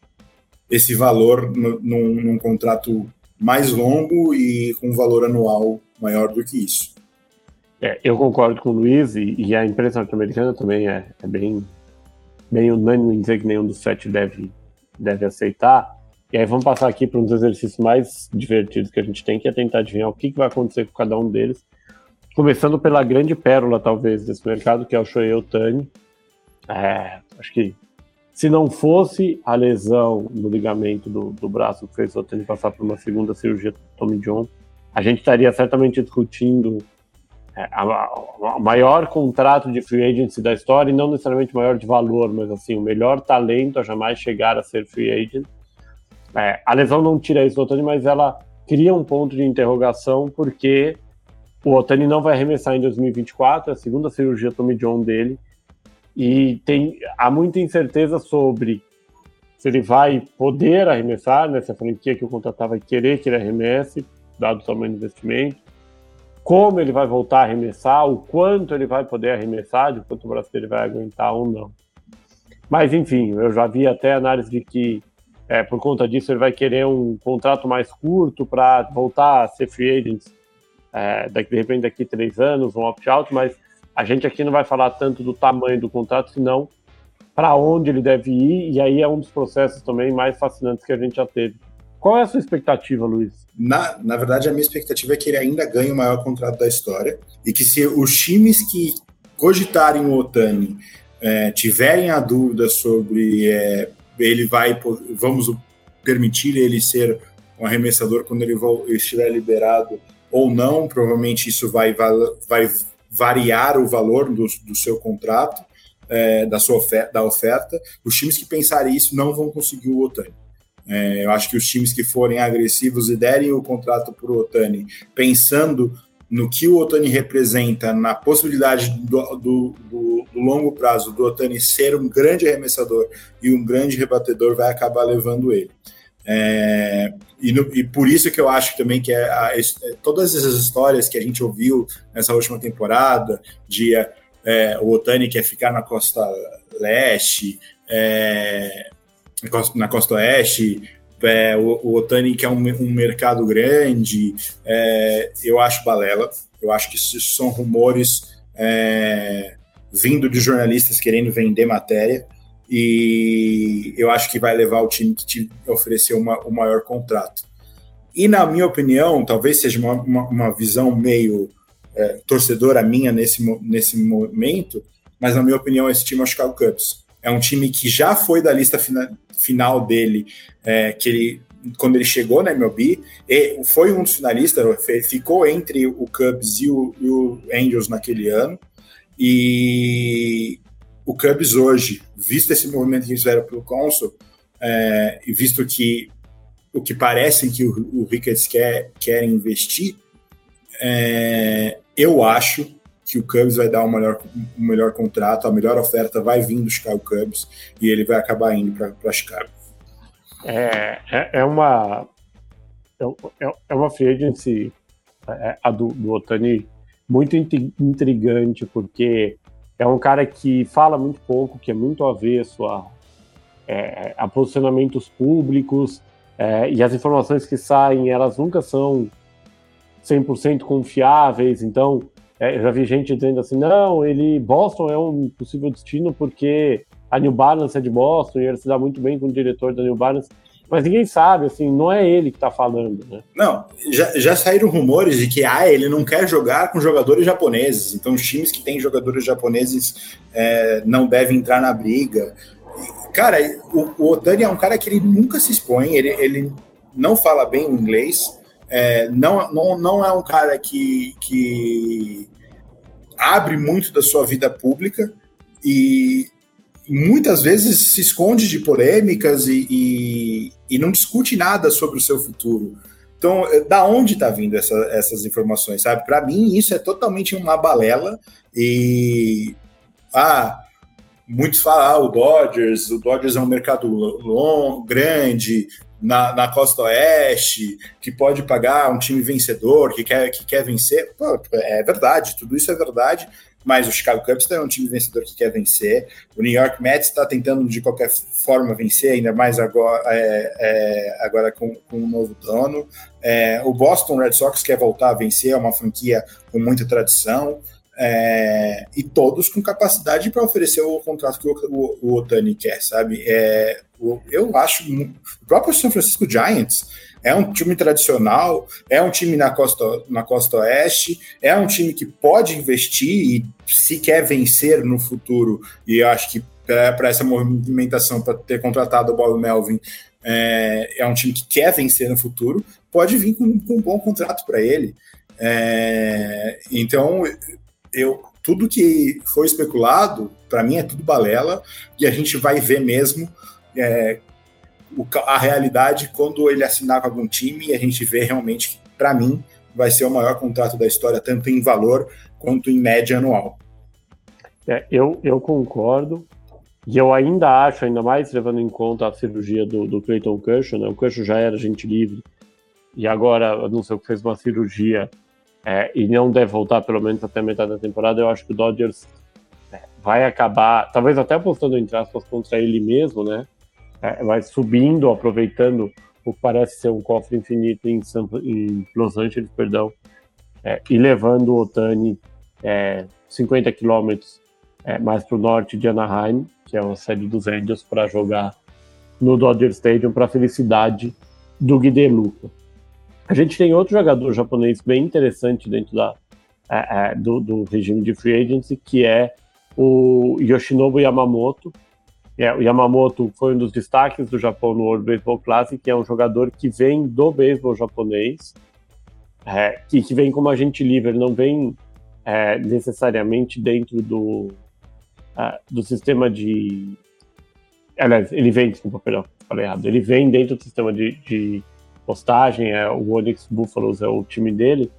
esse valor num, num, contrato mais longo e com valor anual maior do que isso. É, eu concordo com o Luiz e, e a imprensa norte-americana também é, é bem bem unânime em dizer que nenhum dos sete deve, deve aceitar. E aí vamos passar aqui para um dos exercícios mais divertidos que a gente tem, que é tentar adivinhar o que, que vai acontecer com cada um deles. Começando pela grande pérola, talvez, desse mercado, que é o Shohei Otani. É, acho que se não fosse a lesão no ligamento do, do braço que fez o Otani passar por uma segunda cirurgia do Tommy John, a gente estaria certamente discutindo é, o maior contrato de free agency da história, e não necessariamente maior de valor, mas assim, o melhor talento a jamais chegar a ser free agent. É, a lesão não tira isso do Otani, mas ela cria um ponto de interrogação, porque o Otani não vai arremessar em 2024, é a segunda cirurgia Tommy John dele, e tem, há muita incerteza sobre se ele vai poder arremessar nessa franquia que o contratava vai querer que ele arremesse, dado o tamanho do investimento, como ele vai voltar a arremessar, o quanto ele vai poder arremessar, de quanto o braço dele vai aguentar ou não. Mas, enfim, eu já vi até análise de que é, por conta disso, ele vai querer um contrato mais curto para voltar a ser free agent, é, daqui, de repente daqui três anos, um opt-out, mas a gente aqui não vai falar tanto do tamanho do contrato, senão para onde ele deve ir, e aí é um dos processos também mais fascinantes que a gente já teve. Qual é a sua expectativa, Luiz? Na, na verdade, a minha expectativa é que ele ainda ganhe o maior contrato da história e que se os times que cogitarem o Otani é, tiverem a dúvida sobre é, ele vai, vamos permitir ele ser um arremessador quando ele estiver liberado ou não, provavelmente isso vai, vai variar o valor do, do seu contrato, é, da sua oferta, da oferta. Os times que pensarem isso não vão conseguir o Otani. É, eu acho que os times que forem agressivos e derem o contrato para o Otani, pensando no que o Otani representa, na possibilidade do, do, do, longo prazo do Otani ser um grande arremessador e um grande rebatedor, vai acabar levando ele. É, e, no, e, por isso que eu acho também que é a, é, todas essas histórias que a gente ouviu nessa última temporada, de é, o Otani quer ficar na costa leste, é, na costa oeste, é, o, o, Otani, que é um, um mercado grande, é, eu acho balela. Eu acho que isso são rumores é, vindo de jornalistas querendo vender matéria. E eu acho que vai levar o time que te ofereceu uma, o maior contrato. E, na minha opinião, talvez seja uma, uma, uma visão meio é, torcedora minha nesse, nesse momento, mas, na minha opinião, esse time é o Chicago Cubs. É um time que já foi da lista fina, final dele, é, que ele quando ele chegou na MLB, foi um dos finalistas, ficou entre o Cubs e o, e o Angels naquele ano. E o Cubs hoje, visto esse movimento que fizeram pelo Consul, é, e visto que o que parecem que o, o Ricketts quer, quer investir, é, eu acho que o Cubs vai dar o melhor, o melhor contrato, a melhor oferta vai vir do Chicago Cubs e ele vai acabar indo para Chicago. É, é, é, uma é, é uma free agency é, a do, do Otani muito intrigante porque é um cara que fala muito pouco, que é muito avesso a, é, a posicionamentos públicos é, e as informações que saem elas nunca são 100% confiáveis, então é, eu já vi gente dizendo assim, não, ele Boston é um possível destino porque a New Balance é de Boston e ele se dá muito bem com o diretor da New Balance. Mas ninguém sabe, assim, não é ele que está falando, né? Não, já, já saíram rumores de que ah, ele não quer jogar com jogadores japoneses, então os times que têm jogadores japoneses é, não devem entrar na briga. Cara, o, o, Otani é um cara que ele nunca se expõe, ele, ele não fala bem o inglês, é, não, não, não é um cara que, que abre muito da sua vida pública e muitas vezes se esconde de polêmicas e, e, e não discute nada sobre o seu futuro. Então, é, da onde está vindo essa, essas informações, sabe? Para mim, isso é totalmente uma balela e ah, muitos falam ah, o Dodgers, o Dodgers é um mercado long, grande, na, na costa oeste, que pode pagar um time vencedor, que quer, que quer vencer. Pô, é verdade, tudo isso é verdade, mas o Chicago Cubs tem um time vencedor que quer vencer. O New York Mets está tentando de qualquer forma vencer, ainda mais agora, é, é, agora com, com um novo dono. É, o Boston Red Sox quer voltar a vencer, é uma franquia com muita tradição. é, e todos com capacidade para oferecer o contrato que o, o, o Otani quer, sabe? É, eu acho o próprio São Francisco Giants é um time tradicional, é um time na costa, na costa oeste, é um time que pode investir e se quer vencer no futuro, e eu acho que para essa movimentação, para ter contratado o Bob Melvin, é, é, um time que quer vencer no futuro, pode vir com, com um bom contrato para ele. É, então, eu tudo que foi especulado, para mim é tudo balela, e a gente vai ver mesmo é, a realidade quando ele assinar com algum time e a gente vê realmente para mim, vai ser o maior contrato da história, tanto em valor quanto em média anual. É, eu, eu concordo. E eu ainda acho, ainda mais levando em conta a cirurgia do, do Clayton Kershaw, né? O Kershaw já era gente livre e agora, não sei que fez uma cirurgia é, e não deve voltar pelo menos até metade da temporada, eu acho que o Dodgers é, vai acabar, talvez até apostando entre aspas contra ele mesmo, né? É, vai subindo, aproveitando o que parece ser um cofre infinito em, em Los Angeles, perdão, é, e levando o Otani 50 quilômetros é, mais para o norte de Anaheim, que é a sede dos Angels, para jogar no Dodger Stadium para a felicidade do Guideluca. A gente tem outro jogador japonês bem interessante dentro da, é, é, do, do, regime de free agency, que é o Yoshinobu Yamamoto. É, o Yamamoto foi um dos destaques do Japão no World Baseball Classic, que é um jogador que vem do beisebol japonês, é, que, que vem como agente livre, ele não vem é, necessariamente dentro do, uh, do sistema de. Aliás, ele vem, desculpa, perdão, falei errado. Ele vem dentro do sistema de, de postagem, é, o Onyx Buffaloes é o time dele,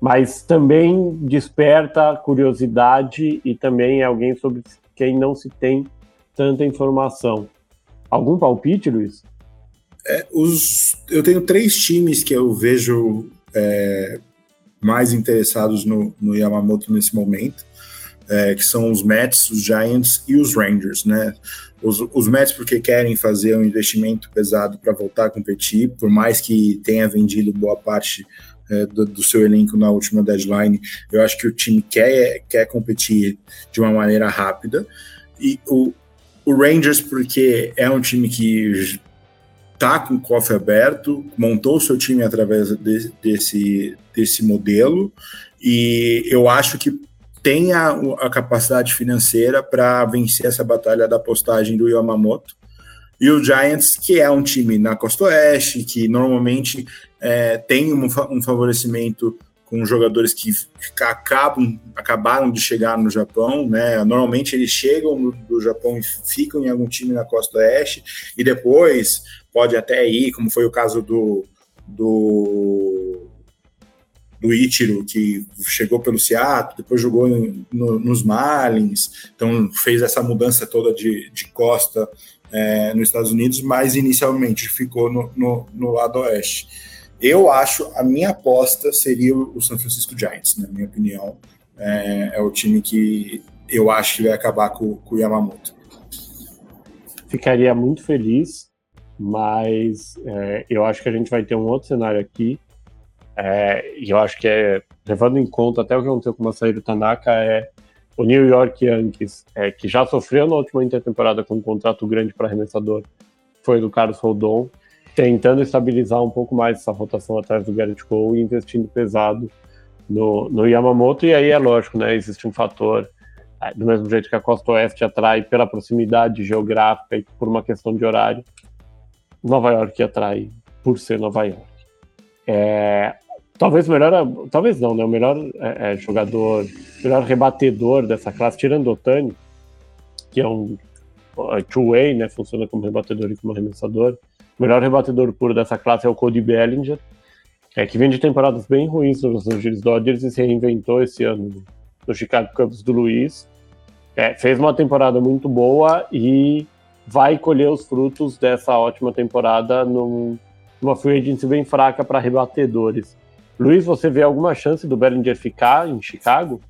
mas também desperta curiosidade e também é alguém sobre quem não se tem tanta informação. Algum palpite, Luiz? É, os, eu tenho três times que eu vejo é, mais interessados no, no Yamamoto nesse momento é, que são os Mets, os Giants e os Rangers, né? Os, os Mets porque querem fazer um investimento pesado para voltar a competir, por mais que tenha vendido boa parte é, do, do, seu elenco na última deadline, eu acho que o time quer, quer competir de uma maneira rápida. E o, o Rangers porque é um time que tá com o cofre aberto, montou seu time através de, desse, desse modelo, e eu acho que tem a, a capacidade financeira para vencer essa batalha da postagem do Yamamoto. E o Giants, que é um time na Costa Oeste, que normalmente é, tem um, um, favorecimento com jogadores que acabam, acabaram de chegar no Japão, né? Normalmente eles chegam no, do Japão e ficam em algum time na Costa Oeste, e depois pode até ir, como foi o caso do, do do Ichiro, que chegou pelo Seattle, depois jogou no, nos Marlins, então fez essa mudança toda de, de costa é, nos Estados Unidos, mas inicialmente ficou no, no, no, lado oeste. Eu acho, a minha aposta seria o San Francisco Giants, na minha opinião. É, é o time que eu acho que vai acabar com, com o Yamamoto. Ficaria muito feliz, mas é, eu acho que a gente vai ter um outro cenário aqui, é, e eu acho que é, levando em conta até o que aconteceu com o Masahiro Tanaka, é o New York Yankees, é, que já sofreu na última intertemporada com um contrato grande para arremessador, foi do Carlos Rodon, tentando estabilizar um pouco mais essa rotação atrás do Garrett Cole e investindo pesado no, no Yamamoto. E aí é lógico, né? Existe um fator, é, do mesmo jeito que a Costa Oeste atrai pela proximidade geográfica e por uma questão de horário, Nova York atrai por ser Nova York. É, Talvez o melhor, talvez não, né? O melhor é, é, jogador, melhor rebatedor dessa classe, tirando o Otani, que é um two-way, né? Funciona como rebatedor e como arremessador. O melhor rebatedor puro dessa classe é o Cody Bellinger, é, que vem de temporadas bem ruins nos Angeles Dodgers e se reinventou esse ano no Chicago Cubs do Luiz. É, fez uma temporada muito boa e vai colher os frutos dessa ótima temporada num, numa free agency bem fraca para rebatedores. Luiz, você vê alguma chance do Bellinger ficar em Chicago?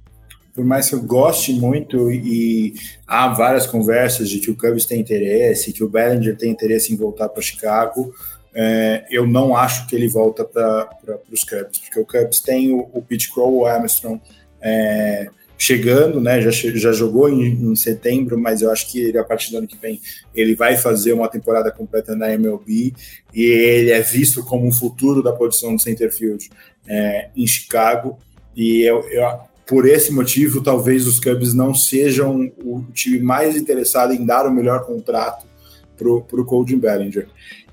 Por mais que eu goste muito e há várias conversas de que o Cubs tem interesse, que o Bellinger tem interesse em voltar para Chicago, é, eu não acho que ele volta para os Cubs, porque o Cubs tem o, o Pete Crow, o Armstrong, é, chegando, né? Já, já jogou em, em, setembro, mas eu acho que ele, a partir do ano que vem ele vai fazer uma temporada completa na MLB e ele é visto como um futuro da posição do centerfield é, em Chicago. E eu, eu, por esse motivo, talvez os Cubs não sejam o time mais interessado em dar o melhor contrato para o Colton Bellinger.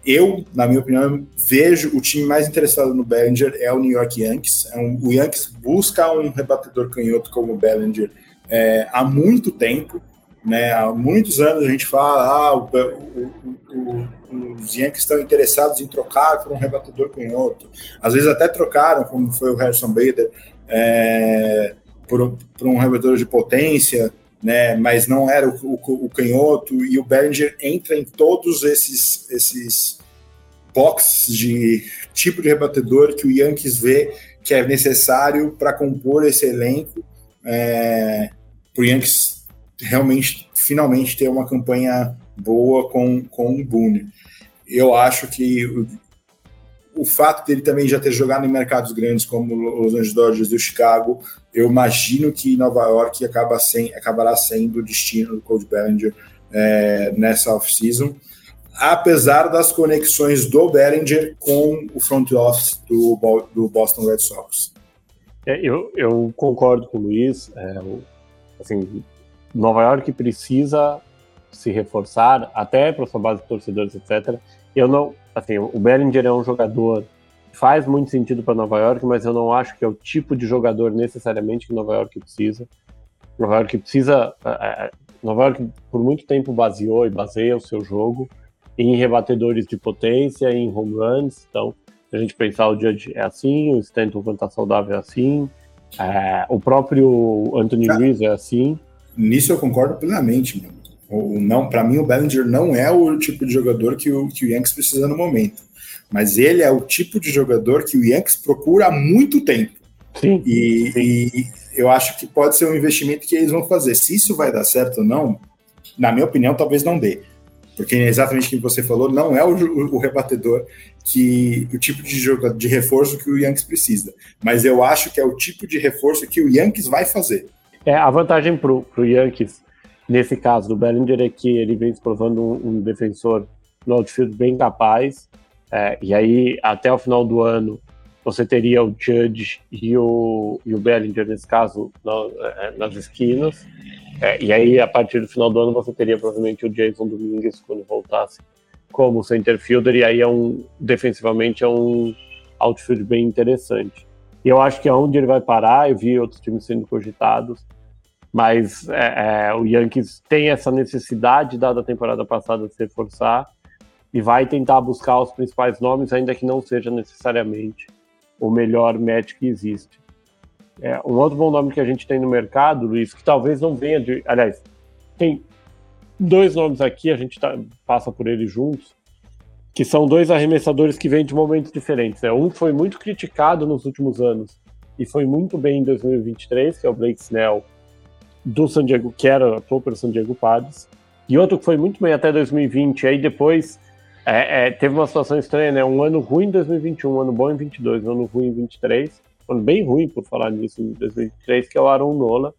Eu, na minha opinião, vejo o time mais interessado no Bellinger é o New York Yankees. É um, o Yankees busca um rebatedor canhoto como o Bellinger é, há muito tempo. Né? Há muitos anos a gente fala ah, o, o, o, os Yankees estão interessados em trocar por um rebatedor canhoto. Às vezes até trocaram, como foi o Harrison Bader, é, por, por um rebatedor de potência né? Mas não era o, o, o, canhoto e o Bellinger entra em todos esses esses boxes de tipo de rebatedor que o Yankees vê que é necessário para compor esse elenco é, para o Yankees realmente finalmente ter uma campanha boa com, com o Boone. Eu acho que o fato dele também já ter jogado em mercados grandes como os Angeles Dodgers e o Chicago eu imagino que Nova York acaba sem, acabará sendo o destino do Cold Bellinger é, nessa off-season, apesar das conexões do Bellinger com o front office do, do Boston Red Sox. É, eu, eu, concordo com o Luiz. É, assim, Nova York precisa se reforçar, até para sua base de torcedores, etc. Eu não, assim, o Bellinger é um jogador faz muito sentido para Nova York, mas eu não acho que é o tipo de jogador necessariamente que Nova York precisa. Nova York precisa. Nova York por muito tempo baseou e baseia o seu jogo em rebatedores de potência, em home runs. Então, se a gente pensar o Judge é assim, o Stanton quando está saudável é assim, é, o próprio Anthony Luiz é assim. Nisso eu concordo plenamente, mano. O, não, para mim o Bellinger não é o tipo de jogador que o, que o Yankees precisa no momento mas ele é o tipo de jogador que o Yankees procura há muito tempo. Sim, e, e, eu acho que pode ser um investimento que eles vão fazer. Se isso vai dar certo ou não, na minha opinião, talvez não dê. Porque exatamente o que você falou, não é o, o, o rebatedor que o tipo de jogo de reforço que o Yankees precisa. Mas eu acho que é o tipo de reforço que o Yankees vai fazer. É, a vantagem para o Yankees, nesse caso do Bellinger, é que ele vem se provando um, um defensor no outfield bem capaz, é, e aí, até o final do ano, você teria o Judge e o, e o Bellinger, nesse caso, é, nas esquinas. É, e aí, a partir do final do ano, você teria provavelmente o Jason Domingues quando voltasse como center fielder. E aí, é um, defensivamente, é um outfield bem interessante. E eu acho que aonde ele vai parar, eu vi outros times sendo cogitados, mas é, é, o Yankees tem essa necessidade, dada a temporada passada, de se reforçar e vai tentar buscar os principais nomes, ainda que não seja necessariamente o melhor match que existe. É, um outro bom nome que a gente tem no mercado, Luiz, que talvez não venha de. Aliás, tem dois nomes aqui, a gente tá, passa por eles juntos, que são dois arremessadores que vêm de momentos diferentes. Né? Um foi muito criticado nos últimos anos e foi muito bem em 2023, que é o Blake Snell, do San Diego, que era atuou pelo San Diego Padres, e outro que foi muito bem até 2020, aí depois é, é, teve uma situação estranha, né? Um ano ruim em 2021, um ano bom em 22, um ano ruim em 23, um ano bem ruim, por falar nisso, em 2023, que é o Aaron Nola.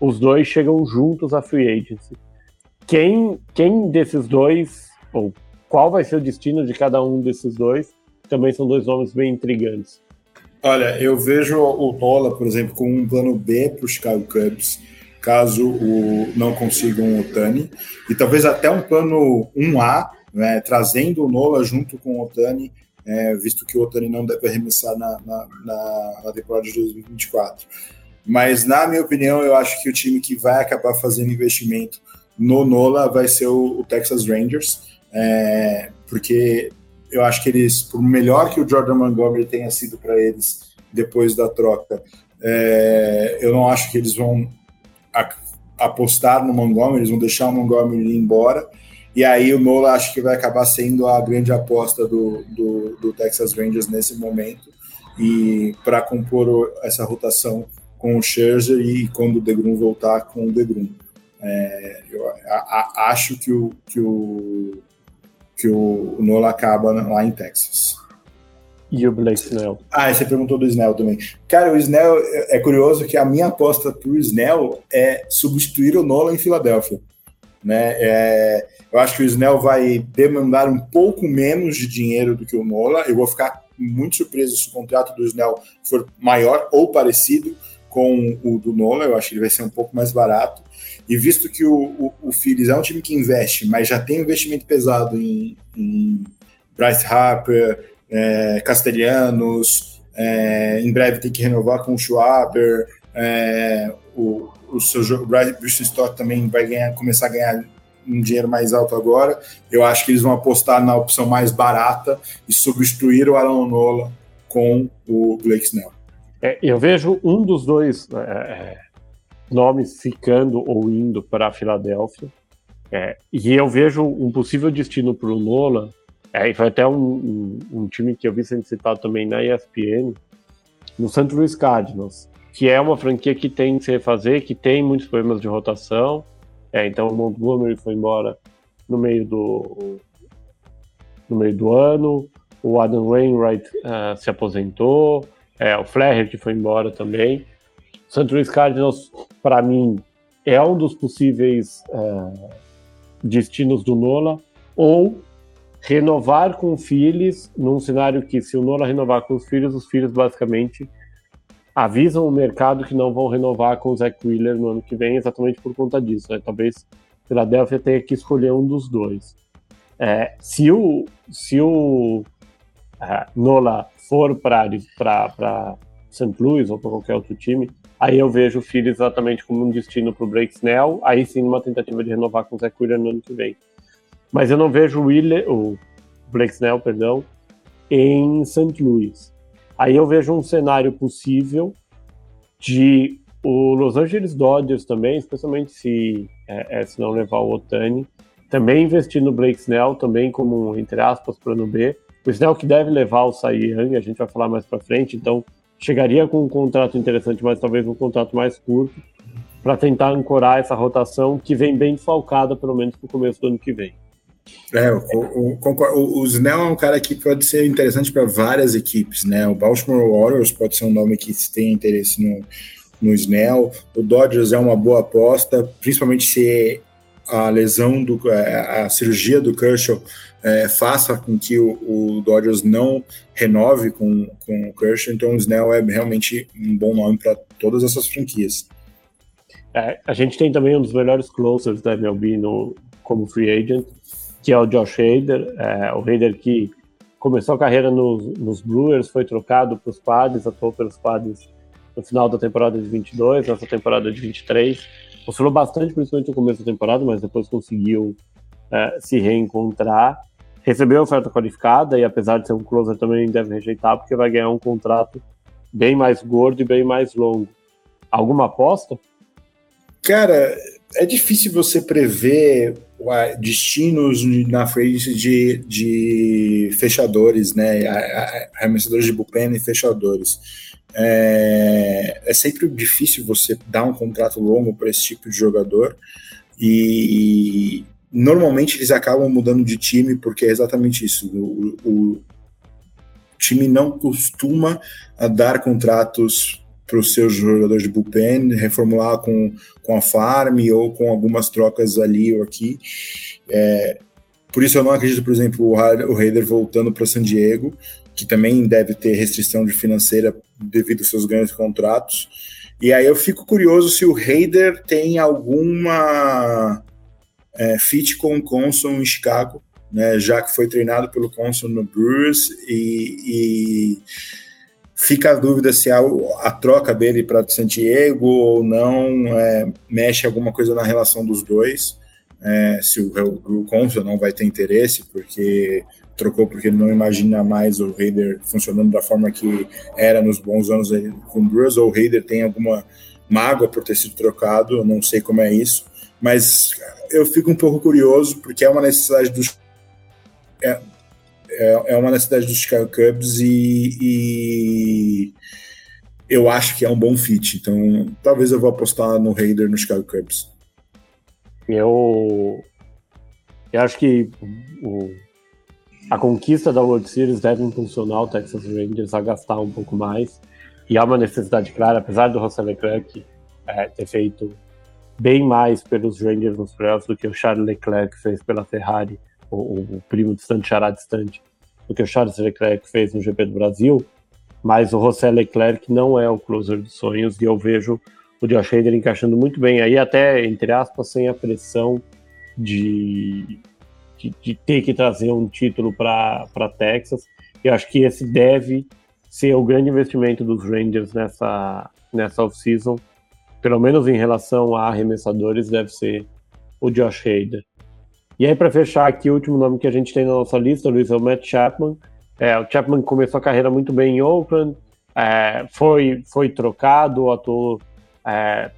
Os dois chegam juntos à free agency. Quem, quem desses dois, ou qual vai ser o destino de cada um desses dois, também são dois nomes bem intrigantes. Olha, eu vejo o Nola, por exemplo, com um plano B para o Chicago Cubs, caso o, não consigam o Tani, e talvez até um plano 1A né, trazendo o Nola junto com o Otani, é, visto que o Otani não deve arremessar na, na, na, na temporada de 2024. Mas, na minha opinião, eu acho que o time que vai acabar fazendo investimento no Nola vai ser o, o Texas Rangers, é, porque eu acho que eles, por melhor que o Jordan Montgomery tenha sido para eles depois da troca, é, eu não acho que eles vão apostar no Montgomery, eles vão deixar o Montgomery ir embora e aí o Nola acho que vai acabar sendo a grande aposta do, do, do Texas Rangers nesse momento e para compor essa rotação com o Scherzer e quando o DeGrom voltar com o DeGrom. É, eu a, a, acho que o, que o, que o Nola acaba lá em Texas. E o Blake Snell. Ah, você perguntou do Snell também. Cara, o Snell, é curioso que a minha aposta pro Snell é substituir o Nola em Filadélfia. Né? É, eu acho que o Snell vai demandar um pouco menos de dinheiro do que o Nola. Eu vou ficar muito surpreso se o contrato do Snell for maior ou parecido com o do Nola. Eu acho que ele vai ser um pouco mais barato. E visto que o, o, o Phillies é um time que investe, mas já tem investimento pesado em, em Bryce Harper, é, Castelhanos, é, em breve tem que renovar com o Schwaber, é, o, o seu o também vai ganhar, começar a ganhar um dinheiro mais alto agora. Eu acho que eles vão apostar na opção mais barata e substituir o Aaron Nola com o Blake Snell. É, eu vejo um dos dois é, é nomes ficando ou indo para a Filadélfia. É, e eu vejo um possível destino para o Nola é, e foi até um, um, um, time que eu vi sendo citado também na ESPN, no St. Louis Cardinals, que é uma franquia que tem que se refazer, que tem muitos problemas de rotação. É, então o Montgomery foi embora no meio do no meio do ano, o Adam Wainwright uh, se aposentou, é, o Flaherty foi embora também. O St. Louis Cardinals, para mim, é um dos possíveis uh, destinos do Nola, ou renovar com filhos, num cenário que, se o Nola renovar com os filhos, os filhos basicamente avisam o mercado que não vão renovar com o Zach Wheeler no ano que vem, exatamente por conta disso. Né? Talvez Philadelphia tenha que escolher um dos dois. É, se o, se o uh, Nola for para St. Louis ou para qualquer outro time, aí eu vejo o Phillies exatamente como um destino para o Blake Snell, aí sim uma tentativa de renovar com o Zach Wheeler no ano que vem. Mas eu não vejo o, Wille, o Blake Snell, perdão, em St. Louis. Aí eu vejo um cenário possível de o Los Angeles Dodgers também, especialmente se, é, é, se não levar o Otani, também investir no Blake Snell, também como, entre aspas, plano B. O Snell que deve levar o Cy Young, a gente vai falar mais para frente, então chegaria com um contrato interessante, mas talvez um contrato mais curto, para tentar ancorar essa rotação que vem bem falcada, pelo menos para o começo do ano que vem. É, o, o, o, o Snell é um cara que pode ser interessante para várias equipes, né? O Baltimore Warriors pode ser um nome que tem interesse no, no Snell. O Dodgers é uma boa aposta, principalmente se a lesão do é, a cirurgia do Kershaw é, faça com que o, o, Dodgers não renove com, com o Kershaw, então o Snell é realmente um bom nome para todas essas franquias. É, a gente tem também um dos melhores closers da MLB no, como free agent, que é o Josh Hader, é, o Hader que começou a carreira nos, nos Brewers, foi trocado para os Padres, atuou pelos Padres no final da temporada de 22, nessa temporada de 23. Oscilou bastante, principalmente no começo da temporada, mas depois conseguiu é, se reencontrar. Recebeu a oferta qualificada e, apesar de ser um closer, também deve rejeitar, porque vai ganhar um contrato bem mais gordo e bem mais longo. Alguma aposta? Cara, é difícil você prever destinos na frente de, de fechadores, né? Arremessadores de bullpen e fechadores. É, é, sempre difícil você dar um contrato longo para esse tipo de jogador e, normalmente eles acabam mudando de time porque é exatamente isso. O, o time não costuma dar contratos para os seus jogadores de bullpen, reformular com, com a farm ou com algumas trocas ali ou aqui. É, por isso eu não acredito, por exemplo, o, Raider voltando para San Diego, que também deve ter restrição de financeira devido aos seus grandes contratos. E aí eu fico curioso se o Raider tem alguma é, fit com o Consul em Chicago, né, já que foi treinado pelo Consul no Brewers e, e Fica a dúvida se a, a troca dele para San Diego ou não é, mexe alguma coisa na relação dos dois. É, se o, o, o não vai ter interesse, porque trocou porque ele não imagina mais o Raider funcionando da forma que era nos bons anos com o Brewers, ou o Raider tem alguma mágoa por ter sido trocado, eu não sei como é isso, mas eu fico um pouco curioso, porque é uma necessidade dos. É, é, é uma necessidade do Chicago Cubs e, e, eu acho que é um bom fit. Então, talvez eu vou apostar no Raider no Chicago Cubs. Eu, eu acho que o, a conquista da World Series deve impulsionar o Texas Rangers a gastar um pouco mais. E há uma necessidade clara, apesar do Russell Leclerc é, ter feito bem mais pelos Rangers nos playoffs do que o Charles Leclerc fez pela Ferrari, o, o primo distante, xará distante, do que o Charles Leclerc fez no GP do Brasil, mas o José Leclerc não é o closer dos sonhos e eu vejo o Josh Hader encaixando muito bem aí, até, entre aspas, sem a pressão de, de, de ter que trazer um título para Texas. Eu acho que esse deve ser o grande investimento dos Rangers nessa, nessa off-season, pelo menos em relação a arremessadores, deve ser o Josh Hader. E aí, para fechar aqui, o último nome que a gente tem na nossa lista, Luiz, é o Matt Chapman. É, o Chapman começou a carreira muito bem em Oakland, é, foi, foi trocado, atuou é,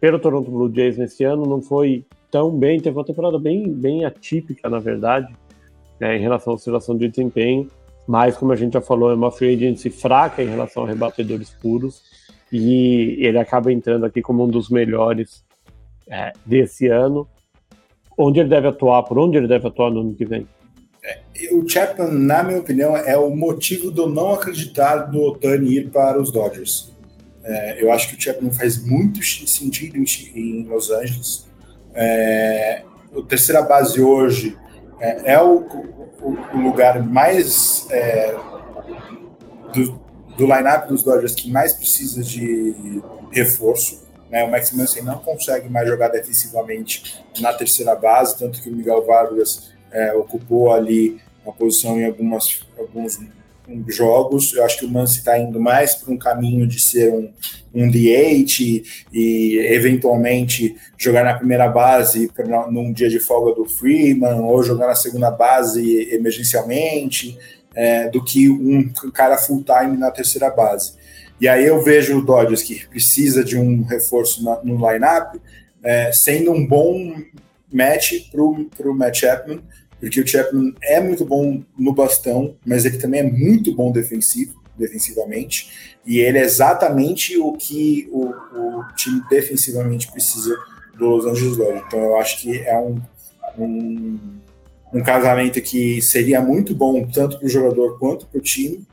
pelo Toronto Blue Jays nesse ano, não foi tão bem, teve uma temporada bem, bem atípica, na verdade, né, em relação à oscilação de desempenho, mas como a gente já falou, é uma free agency fraca em relação a rebatedores puros, e ele acaba entrando aqui como um dos melhores é, desse ano. Onde ele deve atuar, por onde ele deve atuar no ano que vem? É, o Chapman, na minha opinião, é o motivo do não acreditar do Otani ir para os Dodgers. É, eu acho que o Chapman faz muito sentido em, Los Angeles. É, o terceira base hoje é, é o, o, o, lugar mais é, do, do line-up dos Dodgers que mais precisa de reforço. Né? O Max Muncy não consegue mais jogar defensivamente na terceira base, tanto que o Miguel Vargas é, ocupou ali uma posição em algumas, alguns jogos. Eu acho que o Muncy está indo mais para um caminho de ser um, um DH e, e, eventualmente jogar na primeira base pra, num dia de folga do Freeman ou jogar na segunda base emergencialmente é, do que um cara full time na terceira base. E aí eu vejo o Dodgers que precisa de um reforço na, no lineup é, sendo um bom match para o Matt Chapman porque o Chapman é muito bom no bastão, mas ele também é muito bom defensivo, defensivamente, e ele é exatamente o que o, o time defensivamente precisa do Los Angeles Dodgers. Então eu acho que é um, um, um casamento que seria muito bom tanto para o jogador quanto para o time,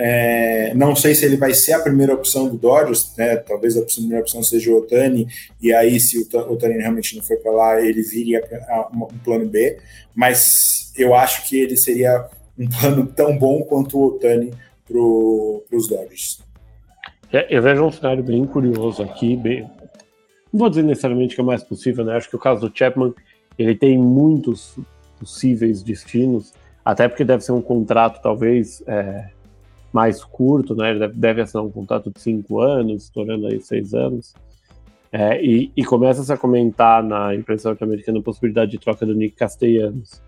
é, não sei se ele vai ser a primeira opção do Dodgers, né? Talvez a primeira opção seja o Otani, e aí, se o Otani realmente não for para lá, ele viria um plano B. Mas eu acho que ele seria um *laughs* plano tão bom quanto o Otani para os Dodgers. É, eu vejo um cenário bem curioso aqui, bem, não vou dizer necessariamente que é mais possível, né? Acho que o caso do Chapman, ele tem muitos possíveis destinos, até porque deve ser um contrato, talvez, é, mais curto, né? Ele deve, assinar um contrato de cinco anos, estourando aí seis anos. É, e, e começa-se a comentar na imprensa norte-americana a possibilidade de troca do Nick Castellanos,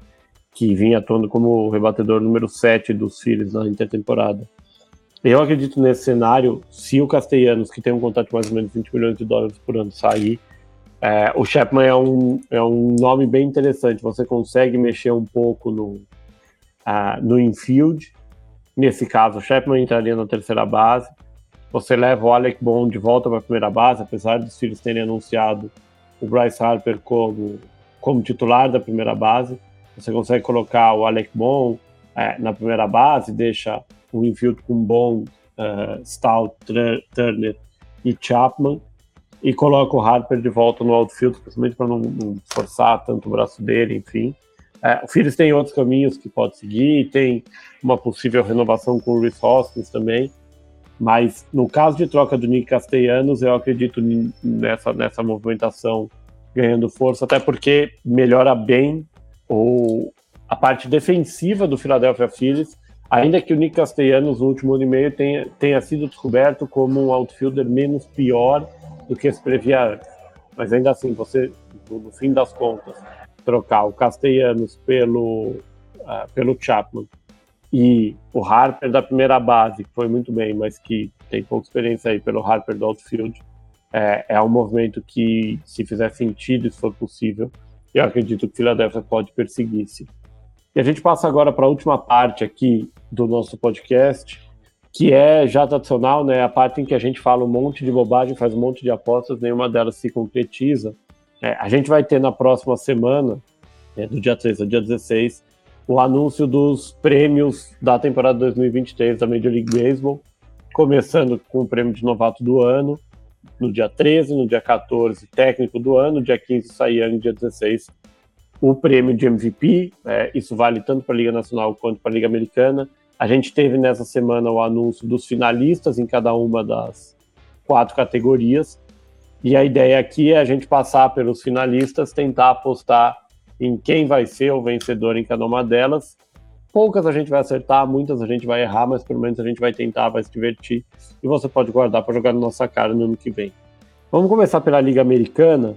que vinha atuando como rebatedor número 7 dos Phillies na intertemporada. Eu acredito nesse cenário, se o Castellanos, que tem um contrato de mais ou menos 20 milhões de dólares por ano, sair, é, o Chapman é um, é um nome bem interessante. Você consegue mexer um pouco no, uh, no infield, Nesse caso, o Chapman entraria na terceira base. Você leva o Alec Bond de volta para a primeira base, apesar dos filhos terem anunciado o Bryce Harper como, como titular da primeira base. Você consegue colocar o Alec Bond é, na primeira base, deixa o infield com Bond, uh, Stout, Turner e Chapman, e coloca o Harper de volta no outfield, principalmente para não, não, forçar tanto o braço dele, enfim. É, o Phillies tem outros caminhos que pode seguir, tem uma possível renovação com o Rhys Hoskins também, mas no caso de troca do Nick Castellanos, eu acredito nessa, nessa movimentação ganhando força, até porque melhora bem o, a parte defensiva do Philadelphia Phillies, ainda que o Nick Castellanos no último ano e meio tenha, tenha sido descoberto como um outfielder menos pior do que se previa antes. Mas ainda assim, você, no fim das contas, trocar o Castellanos pelo, uh, pelo Chapman e o Harper da primeira base, que foi muito bem, mas que tem pouca experiência aí pelo Harper do outfield, é, é um movimento que, se fizer sentido, se for possível, eu acredito que Philadelphia pode perseguir-se. E a gente passa agora para a última parte aqui do nosso podcast, que é já tradicional, né? A parte em que a gente fala um monte de bobagem, faz um monte de apostas, nenhuma delas se concretiza. É, a gente vai ter na próxima semana, né, do dia 3 ao dia 16, o anúncio dos prêmios da temporada 2023 da Major League Baseball, começando com o prêmio de novato do ano, no dia 13, no dia 14, técnico do ano, dia 15, Cy Young, dia 16, o prêmio de MVP. É, isso vale tanto para a Liga Nacional quanto para a Liga Americana. A gente teve nessa semana o anúncio dos finalistas em cada uma das quatro categorias. E a ideia aqui é a gente passar pelos finalistas, tentar apostar em quem vai ser o vencedor em cada uma delas. Poucas a gente vai acertar, muitas a gente vai errar, mas pelo menos a gente vai tentar, vai se divertir. E você pode guardar para jogar na nossa cara no ano que vem. Vamos começar pela Liga Americana.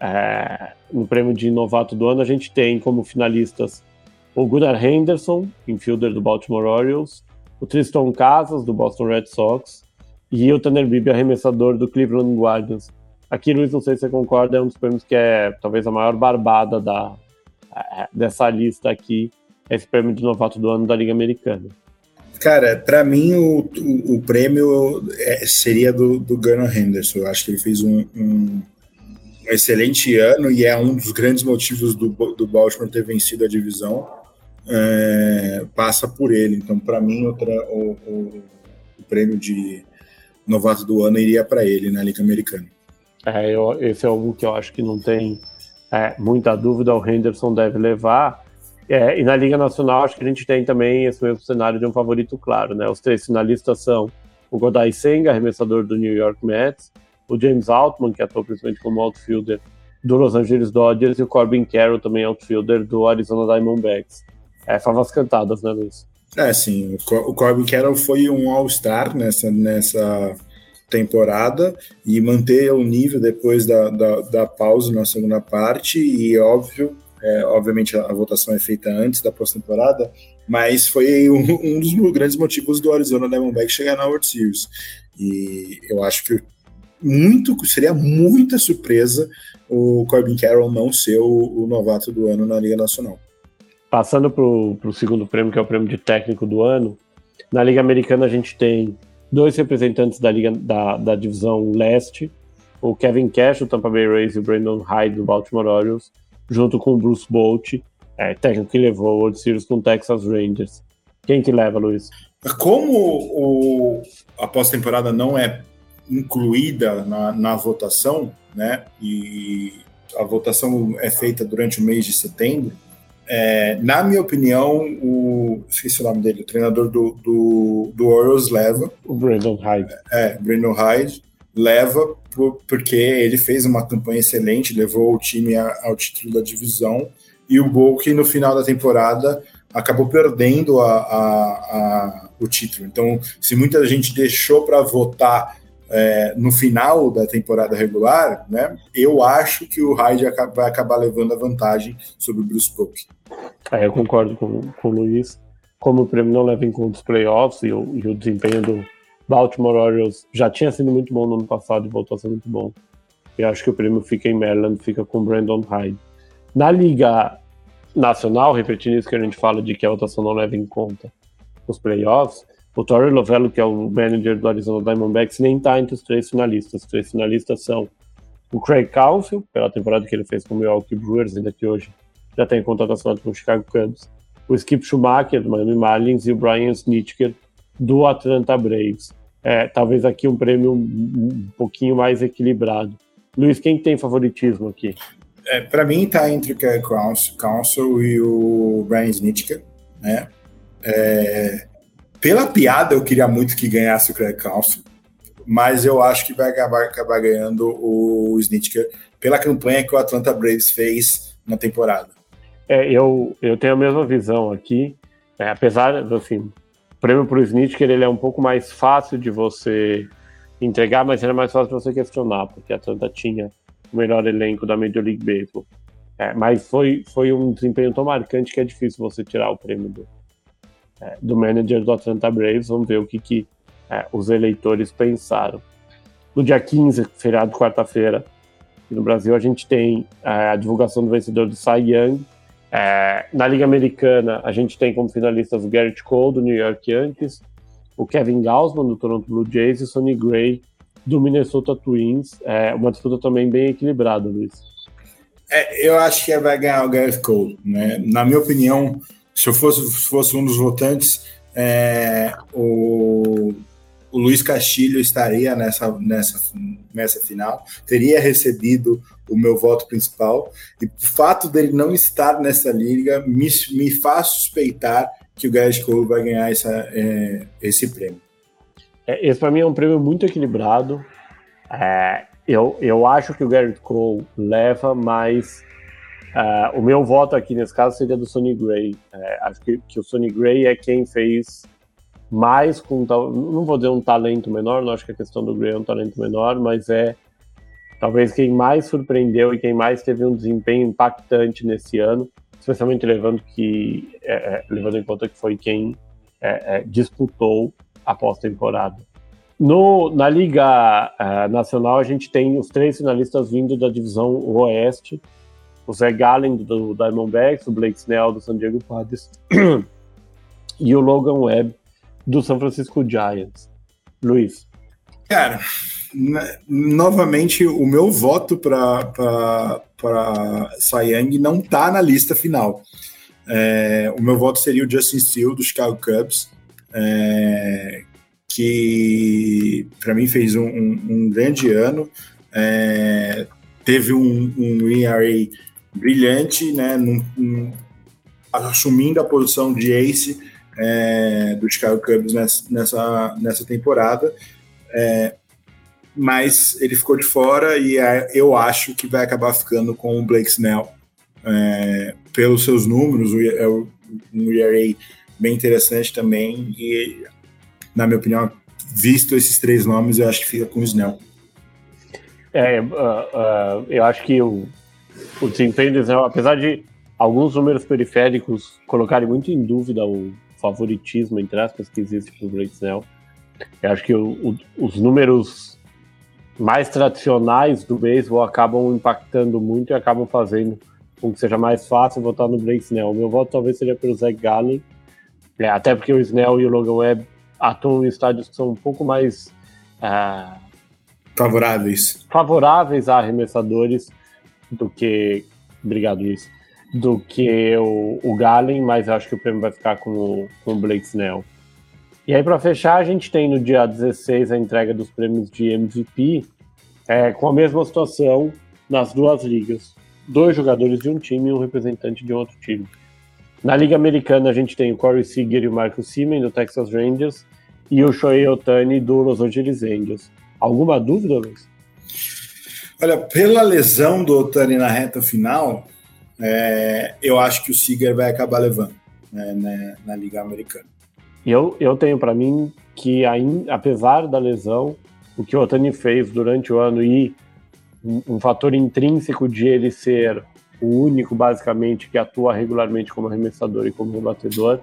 É, no prêmio de novato do ano, a gente tem como finalistas o Gunnar Henderson, infielder do Baltimore Orioles, o Tristan Casas, do Boston Red Sox, e o Tanner Bibb, arremessador do Cleveland Guardians. Aqui, Luiz, não sei se você concorda, é um dos prêmios que é talvez a maior barbada da, é, dessa lista aqui, esse prêmio de novato do ano da Liga Americana. Cara, para mim o, o, o prêmio é, seria do, do Gunnar Henderson. Eu acho que ele fez um, um, excelente ano e é um dos grandes motivos do, do Baltimore ter vencido a divisão. É, passa por ele. Então, para mim, o, o, o prêmio de novato do ano iria para ele na Liga Americana. É, eu, esse é algo que eu acho que não tem é, muita dúvida, o Henderson deve levar. É, e na Liga Nacional, acho que a gente tem também esse mesmo cenário de um favorito claro, né? Os três finalistas são o Godai Senga, arremessador do New York Mets, o James Altman, que atua principalmente como outfielder do Los Angeles Dodgers, e o Corbin Carroll, também outfielder do Arizona Diamondbacks. É, favas cantadas, né, Luiz? É, sim. O Corbin Carroll foi um All-Star nessa, nessa temporada e manter o nível depois da, da, da pausa na segunda parte e óbvio é, obviamente a, votação é feita antes da pós-temporada, mas foi um, um, dos grandes motivos do Arizona Diamondbacks chegar na World Series. E eu acho que muito seria muita surpresa o Corbin Carroll não ser o, o novato do ano na Liga Nacional. Passando para o segundo prêmio, que é o prêmio de técnico do ano, na Liga Americana a gente tem dois representantes da liga da, da divisão leste, o Kevin Cash, do Tampa Bay Rays, e o Brandon Hyde, do Baltimore Orioles, junto com o Bruce Bolt, é, técnico que levou o World Series com o Texas Rangers. Quem que leva, Luiz? Como o, a pós-temporada não é incluída na, na votação, né, e a votação é feita durante o mês de setembro, é, na minha opinião, o. Esqueci o nome dele, o treinador do, do, do Orioles leva. O Brandon Hyde. É, Brandon Hyde leva por, porque ele fez uma campanha excelente, levou o time ao título da divisão. E o Bulk, no final da temporada, acabou perdendo a, a, a, o título. Então, se muita gente deixou para votar é, no final da temporada regular, né, eu acho que o Hyde vai acabar levando a vantagem sobre o Bruce Book. É, eu concordo com, com o Luiz. Como o prêmio não leva em conta os playoffs e o, e o desempenho do Baltimore Orioles já tinha sido muito bom no ano passado e voltou a ser muito bom. Eu acho que o prêmio fica em Maryland, fica com Brandon Hyde. Na Liga Nacional, repetindo isso que a gente fala de que a votação não leva em conta os playoffs, o Torrey Lovello, que é o manager do Arizona Diamondbacks, nem está entre os três finalistas. Os três finalistas são o Craig Counsell, pela temporada que ele fez com o Milwaukee Brewers, ainda que hoje já tem contrato assinado com o Chicago Cubs, o Skip Schumacher, do Miami Marlins, e o Brian Snitker, do Atlanta Braves. É, talvez aqui um prêmio um pouquinho mais equilibrado. Luiz, quem tem favoritismo aqui? É, Para mim, está entre o Craig Counsell e o Brian Snitker, né? É, pela piada, eu queria muito que ganhasse o Craig Counsell, mas eu acho que vai acabar, acabar ganhando o Snitker pela campanha que o Atlanta Braves fez na temporada. É, eu, eu tenho a mesma visão aqui, é, apesar, assim, o prêmio para o Snitker ele é um pouco mais fácil de você entregar, mas era mais fácil de você questionar, porque a Atlanta tinha o melhor elenco da Major League Baseball. É, mas foi, foi um desempenho tão marcante que é difícil você tirar o prêmio do, é, do manager do Atlanta Braves. Vamos ver o que, que é, os eleitores pensaram. No dia 15, feriado quarta-feira, no Brasil, a gente tem é, a divulgação do vencedor do Cy Young. É, na Liga Americana, a gente tem como finalistas o Garrett Cole, do New York Yankees, o Kevin Gausman, do Toronto Blue Jays, e o Sonny Gray, do Minnesota Twins. É uma disputa também bem equilibrada, Luiz. É, eu acho que vai ganhar o Garrett Cole. Né? Na minha opinião, se eu fosse, fosse um dos votantes, é, o, o Luiz Castilho estaria nessa, nessa, nessa final, teria recebido o meu voto principal, e o fato dele não estar nessa liga me, me faz suspeitar que o Cole vai ganhar essa, é, esse prêmio. É, esse para mim é um prêmio muito equilibrado. É, eu, eu acho que o Garrett Cole leva, mas uh, o meu voto aqui nesse caso seria do Sonny Gray. É, acho que, que o Sonny Gray é quem fez mais com não vou dizer um talento menor, não acho que a questão do Gray é um talento menor, mas é talvez quem mais surpreendeu e quem mais teve um desempenho impactante nesse ano, especialmente levando que é, é levando em conta que foi quem é, é disputou a pós-temporada. No, na Liga uh, Nacional, a gente tem os três finalistas vindo da divisão Oeste: o Zé Gallen, do Diamondbacks, o Blake Snell, do San Diego Padres, *clears throat* e o Logan Webb, do São Francisco Giants. Luiz. Cara, novamente, o meu voto para Sayang não está na lista final. É, o meu voto seria o Justin Steele, do Chicago Cubs. É, que para mim fez um, um, um grande ano, é, teve um, um ERA brilhante, né, num, assumindo a posição de ace é, do Chicago Cubs nessa, nessa, temporada, é, mas ele ficou de fora e é, eu acho que vai acabar ficando com o Blake Snell é, pelos seus números, é um ERA bem interessante também. E na minha opinião, visto esses três nomes, eu acho que fica com o Snell. É, uh, uh, eu acho que o, o desempenho do Snell, apesar de alguns números periféricos colocarem muito em dúvida o favoritismo, entre aspas, que existe para o Blake Snell, eu acho que o, o, os números mais tradicionais do beisebol acabam impactando muito e acabam fazendo com que seja mais fácil votar no Blake Snell. Meu voto talvez seria pelo Zach Gallen, é, até porque o Snell e o Logan Webb atuam em estádios que são um pouco mais uh, favoráveis. favoráveis a arremessadores do que obrigado Luiz do que o, o Galen, mas acho que o prêmio vai ficar com o, com o Blake Snell. E aí, para fechar, a gente tem no dia 16 a entrega dos prêmios de MVP, é, com a mesma situação nas duas ligas. Dois jogadores de um time e um representante de outro time. Na Liga Americana, a gente tem o Corey Seager e o Marcus Simen, do Texas Rangers, e o Shohei Otani, do Los Angeles Angels. Alguma dúvida, Luiz? Olha, pela lesão do Otani na reta final, é, eu acho que o Seager vai acabar levando né, né, na Liga Americana. Eu, eu tenho para mim que, apesar da lesão, o que o Otani fez durante o ano e um, um fator intrínseco de ele ser o único, basicamente, que atua regularmente como arremessador e como rebatedor,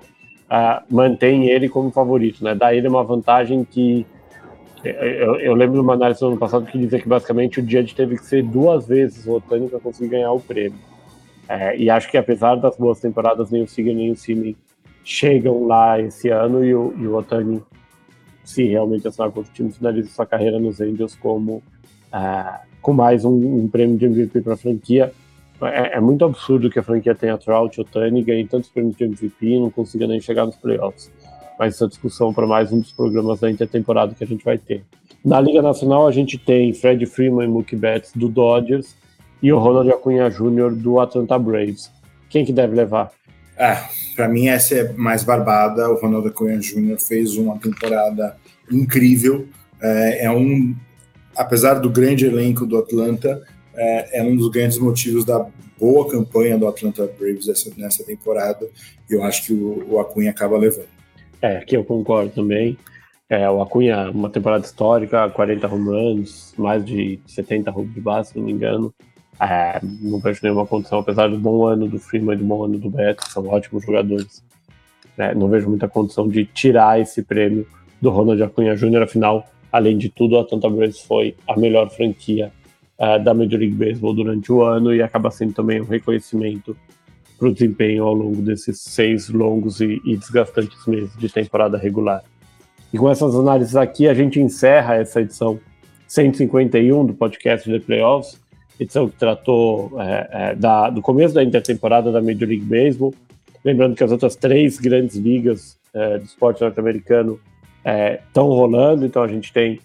uh, mantém ele como favorito, né? Dá ele uma vantagem que eu, eu, lembro de uma análise do ano passado que dizia que basicamente o Judge teve que ser duas vezes o Otani para conseguir ganhar o prêmio. É, e acho que apesar das boas temporadas, nem o Seager nem o Simen chegam lá esse ano e o, e o Otani, se realmente assinar com o time, finaliza sua carreira nos Angels como uh, com mais um, um prêmio de MVP para a franquia. É, é, muito absurdo que a franquia tenha Trout, Otani, ganhe tantos prêmios de MVP e não consiga nem chegar nos playoffs. Mas essa discussão para mais um dos programas da intertemporada que a gente vai ter. Na Liga Nacional, a gente tem Fred Freeman e Mookie Betts do Dodgers e o Ronald Acunha Jr. do Atlanta Braves. Quem que deve levar? É, para mim essa é mais barbada. O Ronald Acunha Jr. fez uma temporada incrível. É, é um, apesar do grande elenco do Atlanta, é, é, um dos grandes motivos da boa campanha do Atlanta Braves essa, nessa temporada. E eu acho que o, o Acunha acaba levando. É, aqui eu concordo também. É, o Acunha, uma temporada histórica, 40 home runs, mais de 70 roubos de base, se não me engano. É, não vejo nenhuma condição, apesar do bom ano do Freeman e do bom ano do Beto, são ótimos jogadores. É, não vejo muita condição de tirar esse prêmio do Ronald Acunha Jr. Afinal, além de tudo, o Atlanta Braves foi a melhor franquia uh, da Major League Baseball durante o ano e acaba sendo também um reconhecimento para o desempenho ao longo desses seis longos e, e, desgastantes meses de temporada regular. E com essas análises aqui, a gente encerra essa edição 151 do podcast The Playoffs, edição que tratou é, é, da, do começo da intertemporada da Major League Baseball, Lembrando que as outras três grandes ligas é, esporte norte-americano estão é, rolando, então a gente tem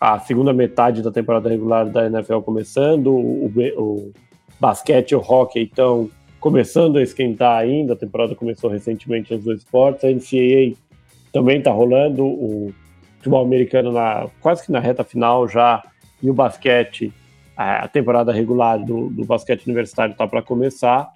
a segunda metade da temporada regular da NFL começando, o, o basquete e o hockey estão começando a esquentar ainda, a temporada começou recentemente nos dois esportes, a NCAA também está rolando, o futebol americano na, quase que na reta final já, e o basquete, a temporada regular do, do basquete universitário está para começar,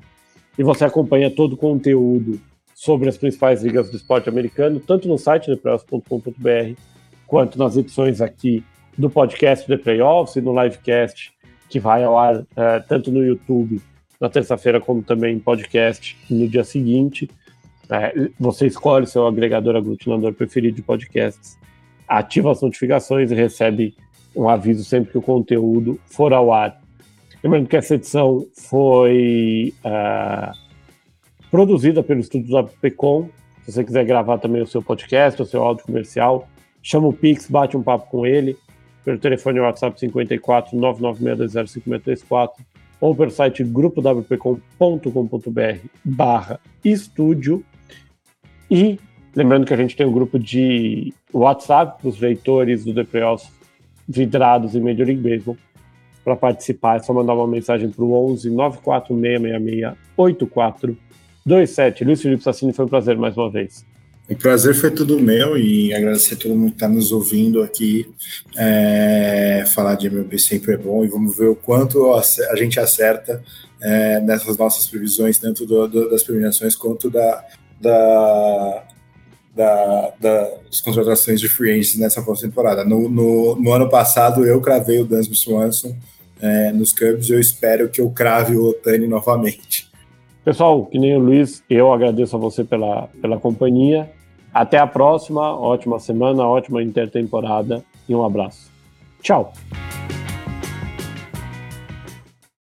e você acompanha todo o conteúdo sobre as principais ligas do esporte americano, tanto no site theplayoffs.com.br, quanto nas edições aqui do podcast The Playoffs e no livecast que vai ao ar uh, tanto no YouTube na terça-feira como também em podcast no dia seguinte. Uh, você escolhe seu agregador aglutinador preferido de podcasts, ativa as notificações e recebe um aviso sempre que o conteúdo for ao ar. Lembrando que essa edição foi uh, produzida pelo estúdio da PECOM. Se você quiser gravar também o seu podcast, o seu áudio comercial, chama o Pix, bate um papo com ele, pelo telefone WhatsApp 54 996205634 ou pelo site grupowpcom.com.br barra estúdio. E lembrando que a gente tem um grupo de WhatsApp para os leitores do Playoffs vidrados em Major League Baseball. Para participar é só mandar uma mensagem para o 11 94666 84 27. Luiz Felipe Sassini, foi um prazer mais uma vez. O prazer foi tudo meu e agradecer a todo mundo que está nos ouvindo aqui. É, falar de MLB sempre é bom e vamos ver o quanto a gente acerta é, nessas nossas previsões, tanto do, do, das premiações quanto da, da, da, das contratações de free agents nessa próxima temporada. No, no, no, ano passado eu cravei o Dansby Swanson é, nos Cubs e eu espero que eu crave o Otani novamente. Pessoal, que nem o Luiz, eu agradeço a você pela, pela companhia. Até a próxima, ótima semana, ótima intertemporada e um abraço. Tchau!